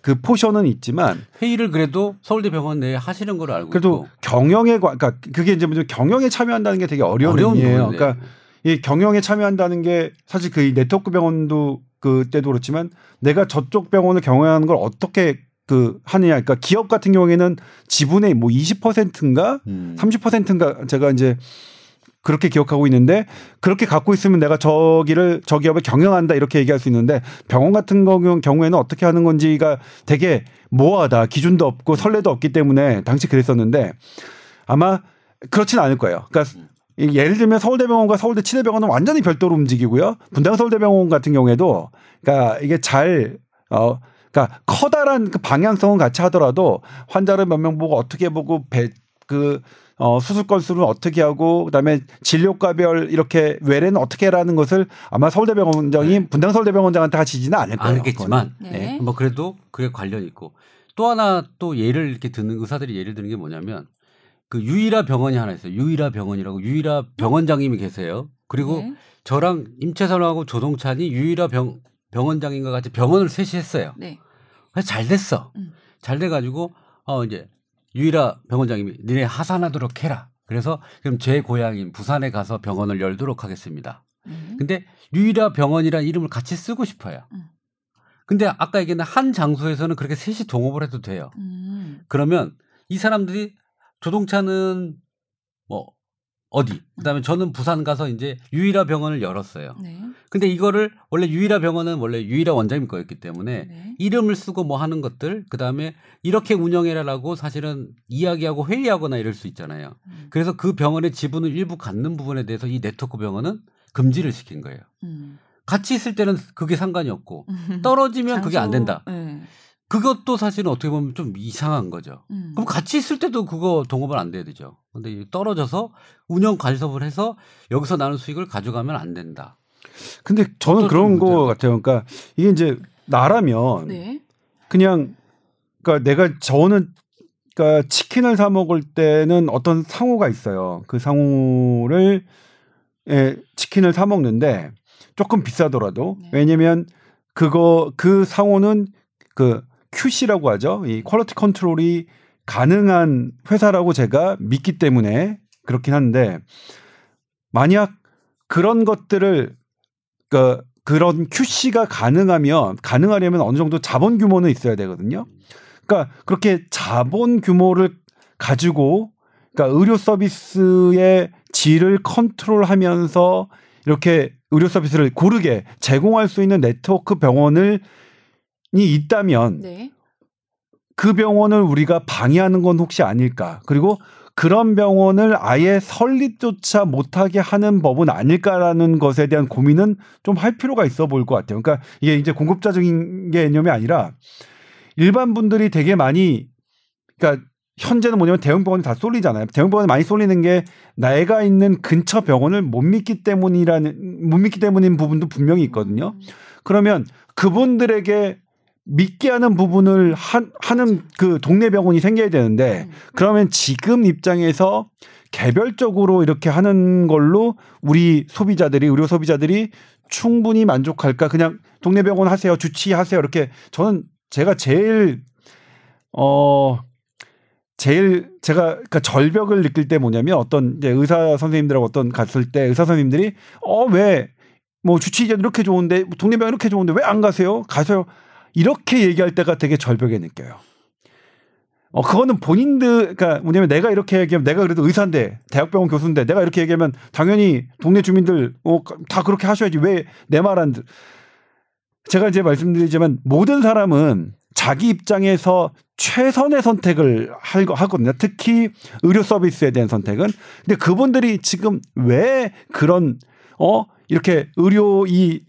그 포션은 있지만 회의를 그래도 서울대병원 내에 하시는 걸로 알고 그래도 있고. 경영에 그러니까 그게 이제 경영에 참여한다는 게 되게 어려운 일이에요. 그러니까 이 경영에 참여한다는 게 사실 그 네트워크 병원도 그때도 그렇지만 내가 저쪽 병원을 경영하는 걸 어떻게 그 하느냐. 그러니까 기업 같은 경우에는 지분의 뭐 20%인가 음. 30%인가 제가 이제 그렇게 기억하고 있는데 그렇게 갖고 있으면 내가 저기를 저 기업을 경영한다 이렇게 얘기할 수 있는데 병원 같은 경우에는 어떻게 하는 건지가 되게 모호하다 기준도 없고 선례도 없기 때문에 당시 그랬었는데 아마 그렇진 않을 거예요. 그러니까 음. 예를 들면 서울대병원과 서울대 치대병원은 완전히 별도로 움직이고요. 분당 서울대병원 같은 경우에도 그러니까 이게 잘 어. 그러니까 커다란 그 방향성은 같이 하더라도 환자를 몇 명 보고 어떻게 보고 배, 그 어, 수술 건수는 어떻게 하고 그다음에 진료과별 이렇게 외래는 어떻게 하라는 것을 아마 서울대병원장이 네. 분당 서울대병원장한테 하시지는 않을 거예요. 알겠지만 네. 뭐 그래도 그게 관련 있고 또 하나 또 예를 이렇게 듣는 의사들이 예를 드는 게 뭐냐면 그 유일아 병원이 하나 있어요. 유일아 병원이라고 유일아 병원장님이 계세요. 그리고 네. 저랑 임채선하고 조동찬이 유일아 병 병원장인과 같이 병원을 셋이 했어요. 네. 그래서 잘 됐어. 음. 잘 돼가지고 어 이제 유일아 병원장님이 니네 하산하도록 해라. 그래서 그럼 제 고향인 부산에 가서 병원을 열도록 하겠습니다. 음. 근데 유일아 병원이라는 이름을 같이 쓰고 싶어요. 음. 근데 아까 얘기한 한 장소에서는 그렇게 셋이 동업을 해도 돼요. 음. 그러면 이 사람들이 조동차는 뭐 어디? 그다음에 저는 부산 가서 이제 유일화 병원을 열었어요. 네. 근데 이거를 원래 유일화 병원은 원래 유일화 원장님 거였기 때문에 네. 이름을 쓰고 뭐 하는 것들 그다음에 이렇게 운영해라라고 사실은 이야기하고 회의하거나 이럴 수 있잖아요. 음. 그래서 그 병원의 지분을 일부 갖는 부분에 대해서 이 네트워크 병원은 금지를 시킨 거예요. 음. 같이 있을 때는 그게 상관이 없고 떨어지면 장소, 그게 안 된다. 네. 그것도 사실은 어떻게 보면 좀 이상한 거죠. 음. 그럼 같이 있을 때도 그거 동업을 안 돼야 되죠. 근데 떨어져서 운영 간섭을 해서 여기서 나는 수익을 가져가면 안 된다. 근데 저는 그런 거 같아요. 그러니까 이게 이제 나라면 네. 그냥 그러니까 내가 저는 그러니까 치킨을 사 먹을 때는 어떤 상호가 있어요. 그 상호를 예, 치킨을 사 먹는데 조금 비싸더라도 네. 왜냐면 그거 그 상호는 그 QC라고 하죠. 이 quality control이 가능한 회사라고 제가 믿기 때문에 그렇긴 한데 만약 그런 것들을 그 그런 QC가 가능하면 가능하려면 어느 정도 자본 규모는 있어야 되거든요. 그러니까 그렇게 자본 규모를 가지고 그러니까 의료 서비스의 질을 컨트롤하면서 이렇게 의료 서비스를 고르게 제공할 수 있는 네트워크 병원을 이 있다면 네. 그 병원을 우리가 방해하는 건 혹시 아닐까? 그리고 그런 병원을 아예 설립조차 못하게 하는 법은 아닐까라는 것에 대한 고민은 좀 할 필요가 있어 보일 것 같아요. 그러니까 이게 이제 공급자적인 개념이 아니라 일반 분들이 되게 많이 그러니까 현재는 뭐냐면 대형 병원이 다 쏠리잖아요. 대형 병원이 많이 쏠리는 게 내가 있는 근처 병원을 못 믿기 때문이라는 못 믿기 때문인 부분도 분명히 있거든요. 그러면 그분들에게 믿게 하는 부분을 한, 하는 그 동네 병원이 생겨야 되는데 음. 그러면 지금 입장에서 개별적으로 이렇게 하는 걸로 우리 소비자들이 의료 소비자들이 충분히 만족할까? 그냥 동네 병원 하세요 주치하세요. 이렇게 저는 제가 제일 어 제일 제가 그러니까 절벽을 느낄 때 뭐냐면 어떤 이제 의사 선생님들하고 어떤 갔을 때 의사 선생님들이 어 왜? 뭐 주치의자 이렇게 좋은데 동네 병원 이렇게 좋은데 왜 안 가세요? 가세요 이렇게 얘기할 때가 되게 절벽에 느껴요. 어, 그거는 본인들, 그러니까 뭐냐면 내가 이렇게 얘기하면 내가 그래도 의사인데, 대학병원 교수인데 내가 이렇게 얘기하면 당연히 동네 주민들, 어, 다 그렇게 하셔야지 왜 내 말 안, 제가 이제 말씀드리지만 모든 사람은 자기 입장에서 최선의 선택을 하거든요. 특히 의료 서비스에 대한 선택은. 근데 그분들이 지금 왜 그런, 어, 이렇게 의료 이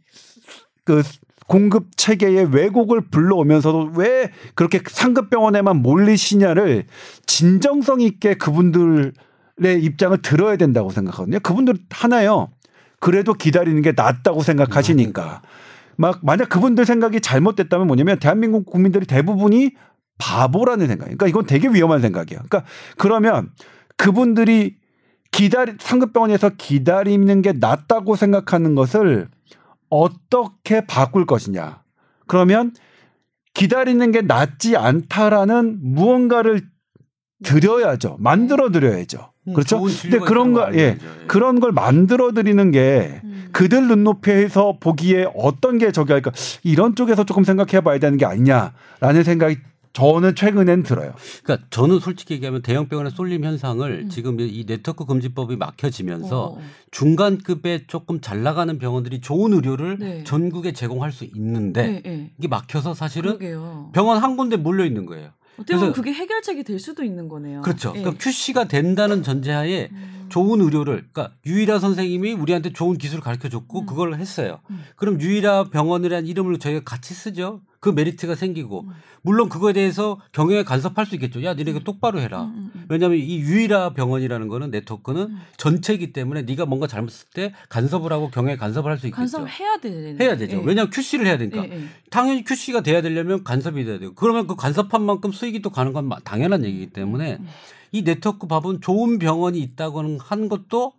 그 공급 체계의 왜곡을 불러오면서도 왜 그렇게 상급 병원에만 몰리시냐를 진정성 있게 그분들의 입장을 들어야 된다고 생각하거든요. 그분들 하나요. 그래도 기다리는 게 낫다고 생각하시니까. 막 만약 그분들 생각이 잘못됐다면 뭐냐면 대한민국 국민들이 대부분이 바보라는 생각. 그러니까 이건 되게 위험한 생각이에요. 그러니까 그러면 그분들이 기다리 상급병원에서 기다리는 게 낫다고 생각하는 것을 어떻게 바꿀 것이냐. 그러면 기다리는 게 낫지 않다라는 무언가를 드려야죠. 만들어 드려야죠. 음, 그렇죠? 근데 그런 거, 예, 예, 그런 걸 만들어 드리는 게 음. 그들 눈높이에서 보기에 어떤 게 저기 할까 이런 쪽에서 조금 생각해 봐야 되는 게 아니냐라는 생각이 저는 최근엔 들어요. 그러니까 저는 솔직히 얘기하면 대형 병원의 쏠림 현상을 음. 지금 이 네트워크 금지법이 막혀지면서 어. 중간급에 조금 잘 나가는 병원들이 좋은 의료를 네. 전국에 제공할 수 있는데 네, 네. 이게 막혀서 사실은 그러게요. 병원 한 군데 몰려 있는 거예요. 어떻게 보면 그게 해결책이 될 수도 있는 거네요. 그렇죠. 네. 그러니까 QC가 된다는 전제하에 음. 좋은 의료를 그러니까 유일아 선생님이 우리한테 좋은 기술을 가르쳐 줬고 음. 그걸 했어요. 음. 그럼 유일아 병원이라는 이름을 저희가 같이 쓰죠. 그 메리트가 생기고 음. 물론 그거에 대해서 경영에 간섭할 수 있겠죠. 야, 니네 가 음. 똑바로 해라. 음, 음, 왜냐하면 이 유일아 병원이라는 거는 네트워크는 전체이기 때문에 네가 뭔가 잘못했을 때 간섭을 하고 경영에 간섭을 할 수 있겠죠. 간섭을 해야 돼. 해야 되죠. 예. 왜냐하면 QC를 해야 되니까. 예, 예. 당연히 QC가 돼야 되려면 간섭이 돼야 되고 그러면 그 간섭한 만큼 수익이 또 가는 건 당연한 얘기이기 때문에 이 네트워크 밥은 좋은 병원이 있다고는 한 것도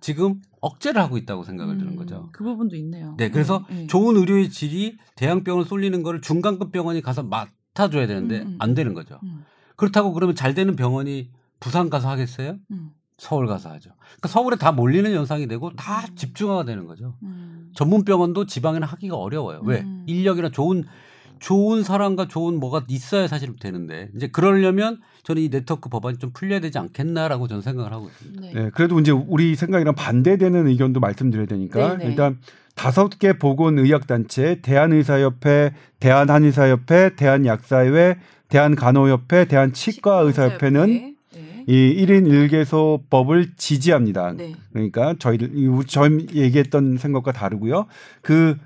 지금 억제를 하고 있다고 생각을 음, 드는 거죠. 그 부분도 있네요. 네, 그래서 네, 네. 좋은 의료의 질이 대형병원 쏠리는 거를 중간급 병원이 가서 맡아줘야 되는데 음, 음. 안 되는 거죠. 음. 그렇다고 그러면 잘 되는 병원이 부산 가서 하겠어요? 음. 서울 가서 하죠. 그러니까 서울에 다 몰리는 현상이 되고 다 음. 집중화가 되는 거죠. 전문 병원도 지방에는 하기가 어려워요. 왜? 인력이나 좋은 좋은 사람과 좋은 뭐가 있어야 사실 되는데 이제 그러려면 저는 이 네트워크 법안이 좀 풀려야 되지 않겠나라고 저는 생각을 하고 있습니다. 네. 네 그래도 이제 우리 생각이랑 반대되는 의견도 말씀드려야 되니까 네네. 네. 일단 다섯 개 보건의학단체 대한의사협회, 대한한의사협회, 대한약사회, 대한간호협회, 대한치과의사협회는 네. 이 1인 1개소법을 지지합니다. 네. 그러니까 저희들 저희 얘기했던 생각과 다르고요. 그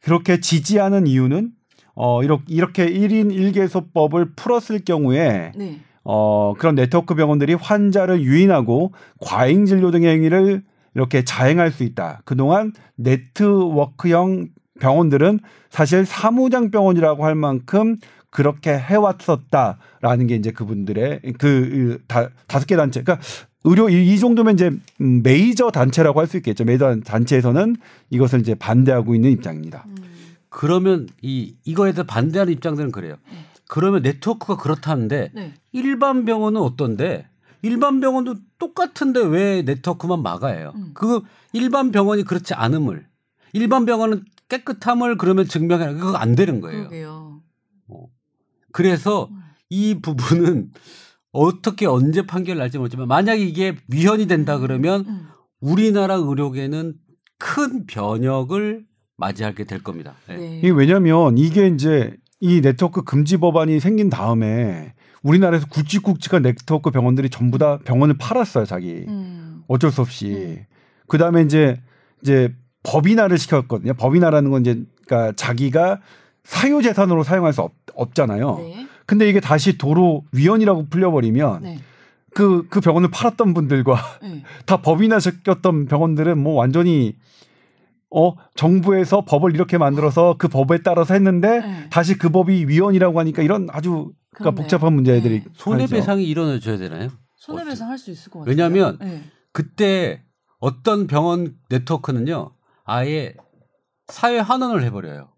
그렇게 지지하는 이유는 어 이렇게 이렇게 1인 1개소법을 풀었을 경우에 네. 어 그런 네트워크 병원들이 환자를 유인하고 과잉 진료 등의 행위를 이렇게 자행할 수 있다. 그동안 네트워크형 병원들은 사실 사무장 병원이라고 할 만큼 그렇게 해왔었다라는 게 이제 그분들의 그 다, 다섯 개 단체. 그러니까 의료 이, 이 정도면 이제 메이저 단체라고 할 수 있겠죠. 메이저 단체에서는 이것을 이제 반대하고 있는 입장입니다. 음. 그러면 이 이거에 대해 반대하는 입장들은 그래요. 네. 그러면 네트워크가 그렇다는데 네. 일반 병원은 어떤데? 일반 병원도 똑같은데 왜 네트워크만 막아요? 음. 그 일반 병원이 그렇지 않음을 일반 병원은 깨끗함을 그러면 증명해라. 그거 안 되는 거예요. 어. 그래서 음. 이 부분은 어떻게 언제 판결 날지 모르지만 만약에 이게 위헌이 된다 그러면 음. 우리나라 의료계는 큰 변혁을 맞이하게 될 겁니다. 네. 네. 이게 왜냐하면 이게 이제 이 네트워크 금지 법안이 생긴 다음에 우리나라에서 굵직굵직한 네트워크 병원들이 전부 다 병원을 팔았어요, 자기. 음. 어쩔 수 없이. 음. 그 다음에 이제 이제 법인화를 시켰거든요. 법인화라는 건 이제 그러니까 자기가 사유재산으로 사용할 수 없, 없잖아요. 네. 근데 이게 다시 도로 위헌이라고 풀려버리면 네. 그, 그 병원을 팔았던 분들과 네. 다 법인화 시켰던 병원들은 뭐 완전히 어 정부에서 법을 이렇게 만들어서 그 법에 따라서 했는데 네. 다시 그 법이 위헌이라고 하니까 이런 아주 그러니까 복잡한 문제들이 네. 손해배상이 일어나줘야 되나요? 손해배상 할 수 있을 것 같아요. 왜냐하면 네. 그때 어떤 병원 네트워크는요 아예 사회 환원을 해버려요.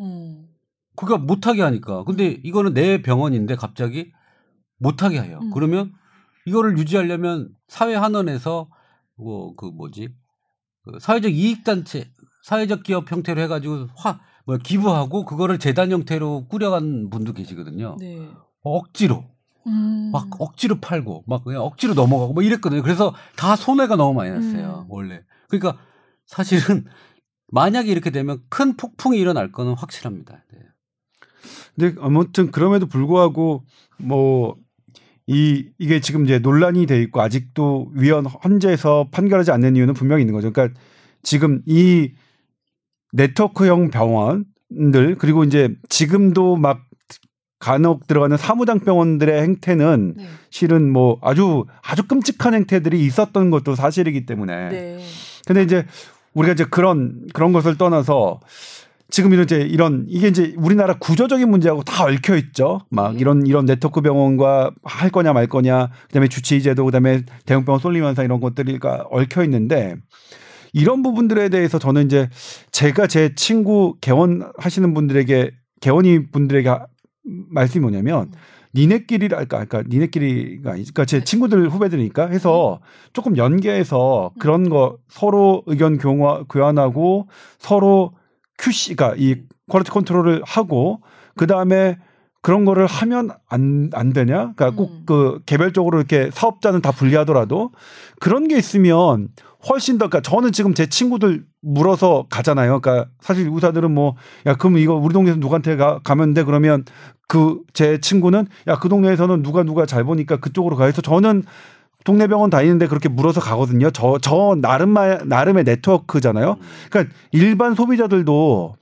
음. 그가 못하게 하니까. 근데 이거는 내 병원인데 갑자기 못하게 해요. 음. 그러면 이거를 유지하려면 사회 환원에서 뭐 그 뭐지 그 사회적 이익단체 사회적 기업 형태로 해가지고 화, 뭐 기부하고 그거를 재단 형태로 꾸려간 분도 계시거든요. 네. 억지로. 음. 막 억지로 팔고 막 그냥 억지로 넘어가고 뭐 이랬거든요. 그래서 다 손해가 너무 많이 났어요. 음. 원래. 그러니까 사실은 만약에 이렇게 되면 큰 폭풍이 일어날 거는 확실합니다. 네. 근데 아무튼 그럼에도 불구하고 뭐 이 이게 지금 이제 논란이 돼 있고 아직도 위원 헌재에서 판결하지 않는 이유는 분명히 있는 거죠. 그러니까 지금 이 네트워크형 병원들 그리고 이제 지금도 막 간혹 들어가는 사무장 병원들의 행태는 네. 실은 뭐 아주 아주 끔찍한 행태들이 있었던 것도 사실이기 때문에. 네. 근데 이제 우리가 이제 그런 그런 것을 떠나서 지금 이런 이제 이런 이게 이제 우리나라 구조적인 문제하고 다 얽혀 있죠. 막 네. 이런 이런 네트워크 병원과 할 거냐 말 거냐, 그다음에 주치의 제도, 그다음에 대형병원 쏠림 현상 이런 것들이가 얽혀 있는데 이런 부분들에 대해서 저는 이제 제가 제 친구 개원 하시는 분들에게 개원이 분들에게 말씀이 뭐냐면 음. 니네끼리랄까, 그러니까 니네끼리가 그러니까 제 네. 친구들 후배들이니까 해서 음. 조금 연계해서 음. 그런 거 서로 의견 교환, 교환하고 서로 QC가 이 quality control을 하고 그 다음에 그런 거를 하면 안, 안 되냐? 그러니까 꼭 그 음. 개별적으로 이렇게 사업자는 다 분리하더라도 그런 게 있으면 훨씬 더, 그러니까 저는 지금 제 친구들 물어서 가잖아요. 그러니까 사실 의사들은 뭐, 야, 그럼 이거 우리 동네에서 누구한테 가, 가면 돼? 그러면 그 제 친구는 야, 그 동네에서는 누가 누가 잘 보니까 그쪽으로 가. 해서 저는 동네 병원 다니는데 그렇게 물어서 가거든요. 저, 저 나름, 나름의 네트워크잖아요. 그러니까 일반 소비자들도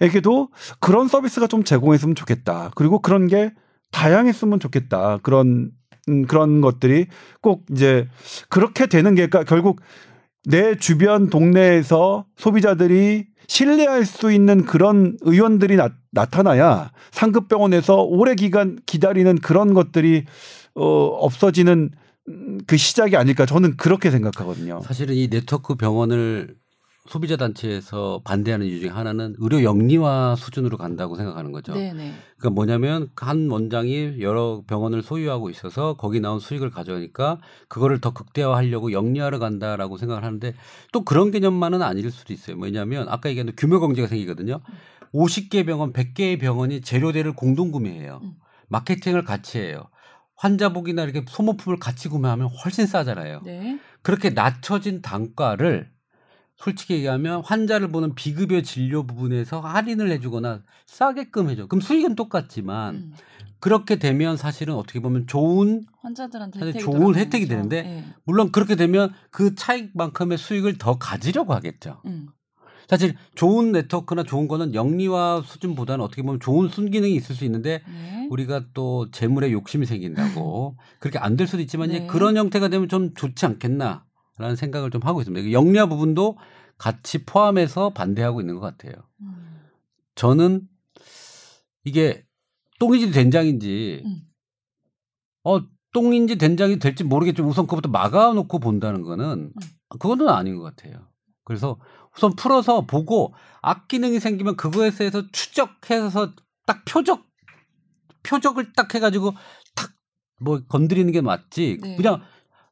에게도 그런 서비스가 좀 제공했으면 좋겠다. 그리고 그런 게 다양했으면 좋겠다. 그런 음, 그런 것들이 꼭 이제 그렇게 되는 게 그러니까 결국 내 주변 동네에서 소비자들이 신뢰할 수 있는 그런 의원들이 나, 나타나야 상급 병원에서 오래 기간 기다리는 그런 것들이 어 없어지는 음, 그 시작이 아닐까 저는 그렇게 생각하거든요. 사실은 이 네트워크 병원을 소비자 단체에서 반대하는 이유 중에 하나는 의료 영리화 수준으로 간다고 생각하는 거죠. 네네. 그러니까 뭐냐면 한 원장이 여러 병원을 소유하고 있어서 거기 나온 수익을 가져가니까 그거를 더 극대화하려고 영리화를 간다라고 생각을 하는데 또 그런 개념만은 아닐 수도 있어요. 뭐냐면 아까 얘기한 규모 경제가 생기거든요. 50개 병원, 100개의 병원이 재료대를 공동 구매해요. 음. 마케팅을 같이 해요. 환자복이나 이렇게 소모품을 같이 구매하면 훨씬 싸잖아요. 네. 그렇게 낮춰진 단가를 솔직히 얘기하면 환자를 보는 비급여 진료 부분에서 할인을 해주거나 싸게끔 해줘. 그럼 수익은 똑같지만 음. 그렇게 되면 사실은 어떻게 보면 좋은 환자들한테 사실 좋은 혜택이 거죠. 되는데 네. 물론 그렇게 되면 그 차익만큼의 수익을 더 가지려고 하겠죠. 음. 사실 좋은 네트워크나 좋은 거는 영리화 수준보다는 어떻게 보면 좋은 순기능이 있을 수 있는데 네. 우리가 또 재물에 욕심이 생긴다고 그렇게 안 될 수도 있지만 네. 이제 그런 형태가 되면 좀 좋지 않겠나라는 생각을 좀 하고 있습니다. 영리화 부분도 같이 포함해서 반대하고 있는 것 같아요. 음. 저는 이게 똥인지 된장인지 음. 어 똥인지 된장이 될지 모르겠지만 우선 그것부터 막아놓고 본다는 거는 음. 그거는 아닌 것 같아요. 그래서 우선 풀어서 보고 악 기능이 생기면 그거에 대해서 추적해서 딱 표적 표적을 딱 해가지고 탁 뭐 건드리는 게 맞지. 네. 그냥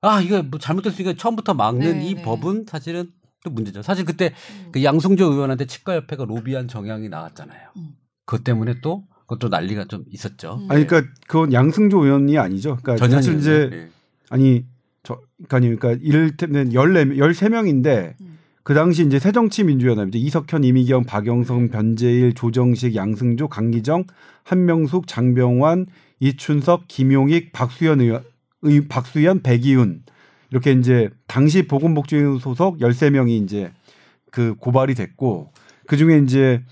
아 이거 뭐 잘못됐으니까 처음부터 막는 네, 이 네. 법은 사실은 또 문제죠. 사실 그때 음. 그 양승조 의원한테 치과협회가 로비한 정향이 나왔잖아요. 음. 그것 때문에 또 그것도 난리가 좀 있었죠. 음. 아니 그러니까 그건 양승조 의원이 아니죠. 그러니까 사실 이제 네. 아니 저 그러니까 그러니까 이를테면 14 13명인데 음. 그 당시 이제 새정치민주연합 이제 이석현, 이미경, 박영성, 변재일, 조정식, 양승조, 강기정, 한명숙, 장병환, 이춘석, 김용익, 박수현 의원, 의, 박수현, 백이훈. 이렇게 이제 당시 보건복지위 소속 13명이 이제 그 고발이 됐고 그 중에 이제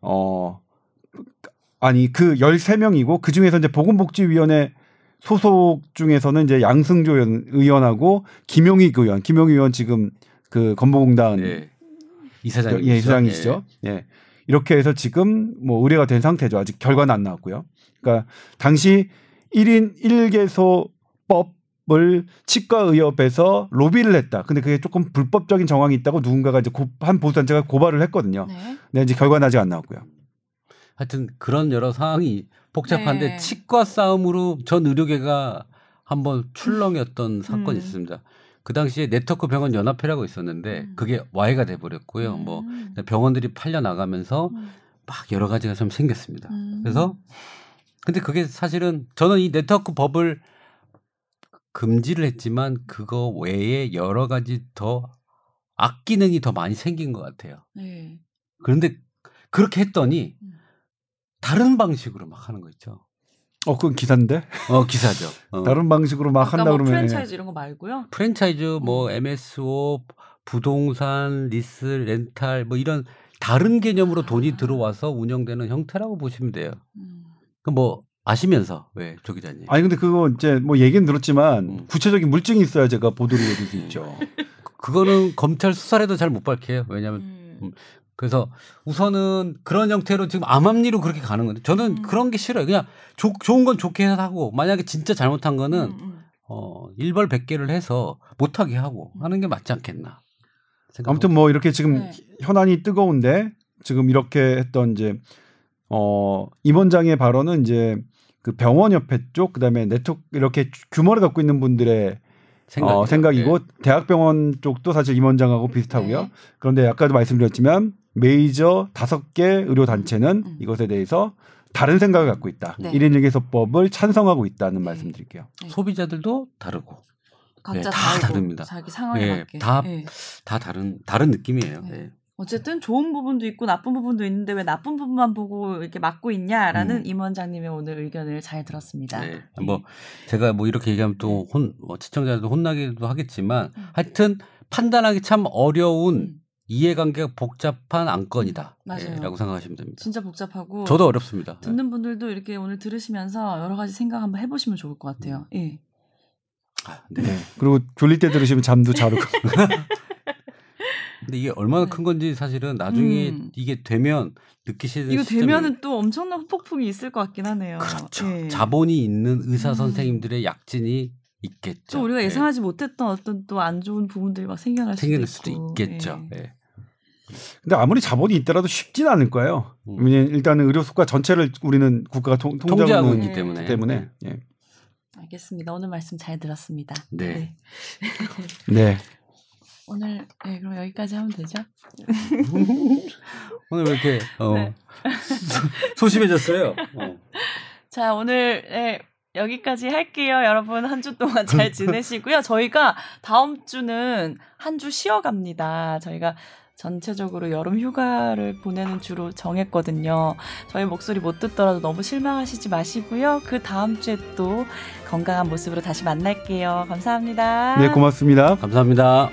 어 아니 그 13명이고 그 중에서 이제 보건복지위원회 소속 중에서는 이제 양승조 의원하고 김용익 의원, 김용익 의원 지금 그 건보공단 예. 이사장 예, 이사장이시죠. 예. 예. 이렇게 해서 지금 뭐 의뢰가 된 상태죠. 아직 결과는 안 나왔고요. 그러니까 당시 1인 1개소법을 치과의협에서 로비를 했다. 근데 그게 조금 불법적인 정황이 있다고 누군가가 이제 고, 한 보수단체가 고발을 했거든요. 네. 근데 이제 결과는 아직 안 나왔고요. 하여튼 그런 여러 상황이 복잡한데 네. 치과 싸움으로 전 의료계가 한번 출렁였던 음. 사건이 있습니다. 그 당시에 네트워크 병원 연합회라고 있었는데 음. 그게 와해가 돼 버렸고요. 뭐 음. 뭐 병원들이 팔려 나가면서 음. 막 여러 가지가 좀 생겼습니다. 음. 그래서 근데 그게 사실은 저는 이 네트워크 법을 금지를 했지만 그거 외에 여러 가지 더 악기능이 더 많이 생긴 것 같아요. 네. 그런데 그렇게 했더니 음. 다른 방식으로 막 하는 거 있죠. 어, 그건 기사인데? 어, 기사죠. 어. 다른 방식으로 막 한다 뭐 그러면 프랜차이즈 이런 거 말고요. 프랜차이즈 뭐 MSO 음. 부동산 리스 렌탈 뭐 이런 다른 개념으로 돈이 아. 들어와서 운영되는 형태라고 보시면 돼요. 음. 그 뭐 아시면서 왜 조 기자님? 아니 근데 그거 이제 뭐 얘기는 들었지만 음. 구체적인 물증이 있어야 제가 보도를 해줄 수 있죠. 그거는 검찰 수사에도 잘 못 밝혀요. 왜냐하면 음. 음. 그래서 우선은 그런 형태로 지금 암암리로 그렇게 가는 건데 저는 음. 그런 게 싫어요. 그냥 조, 좋은 건 좋게 하고 만약에 진짜 잘못한 거는 음, 음. 어, 일벌 백개를 해서 못하게 하고 하는 게 맞지 않겠나. 아무튼 뭐 이렇게 지금 네. 현안이 뜨거운데 지금 이렇게 했던 이제 어 임원장의 발언은 이제 그 병원 옆에 쪽 그다음에 네트워크 이렇게 규모를 갖고 있는 분들의 어, 생각이고 네. 대학병원 쪽도 사실 임원장하고 비슷하고요. 네. 그런데 아까도 말씀드렸지만 메이저 다섯 개 의료 단체는 음. 이것에 대해서 다른 생각을 갖고 있다. 네. 1인 1개소법을 찬성하고 있다는 네. 말씀드릴게요. 네. 소비자들도 다르고 각자 네, 다 다릅니다. 자기 상황에 네, 맞게. 다, 다 다른 다른 느낌이에요. 네. 어쨌든 좋은 부분도 있고 나쁜 부분도 있는데 왜 나쁜 부분만 보고 이렇게 막고 있냐라는 음. 임 원장님의 오늘 의견을 잘 들었습니다. 네. 뭐 제가 뭐 이렇게 얘기하면 또혼 뭐 시청자들도 혼나기도 하겠지만 음. 하여튼 판단하기 참 어려운 음. 이해관계가 복잡한 안건이다. 맞아요. 예, 라고 생각하시면 됩니다. 진짜 복잡하고 저도 어렵습니다. 듣는 분들도 이렇게 오늘 들으시면서 여러 가지 생각 한번 해보시면 좋을 것 같아요. 예. 아, 네. 네. 그리고 졸릴 때 들으시면 잠도 잘 오고. 근데 이게 얼마나 네. 큰 건지 사실은 나중에 음. 이게 되면 느끼시는 이거 되면은 또 엄청난 후폭풍이 있을 것 같긴 하네요. 그렇죠. 네. 자본이 있는 의사 음. 선생님들의 약진이 있겠죠. 또 우리가 네. 예상하지 네. 못했던 어떤 또 안 좋은 부분들이 막 생겨날 수도, 수도 있겠죠. 네. 네. 근데 아무리 자본이 있더라도 쉽진 않을 거예요. 음. 왜냐면 일단은 의료 수가 전체를 우리는 국가가 통, 통제하고 있기 때문에. 때문에. 예. 알겠습니다. 오늘 말씀 잘 들었습니다. 네. 네. 오늘 네, 그럼 여기까지 하면 되죠? 오늘 왜 이렇게 어, 네. 소심해졌어요? 어. 자 오늘 네, 여기까지 할게요. 여러분 한 주 동안 잘 지내시고요. 저희가 다음 주는 한 주 쉬어갑니다. 저희가 전체적으로 여름 휴가를 보내는 주로 정했거든요. 저희 목소리 못 듣더라도 너무 실망하시지 마시고요. 그 다음 주에 또 건강한 모습으로 다시 만날게요. 감사합니다. 네, 고맙습니다. 감사합니다.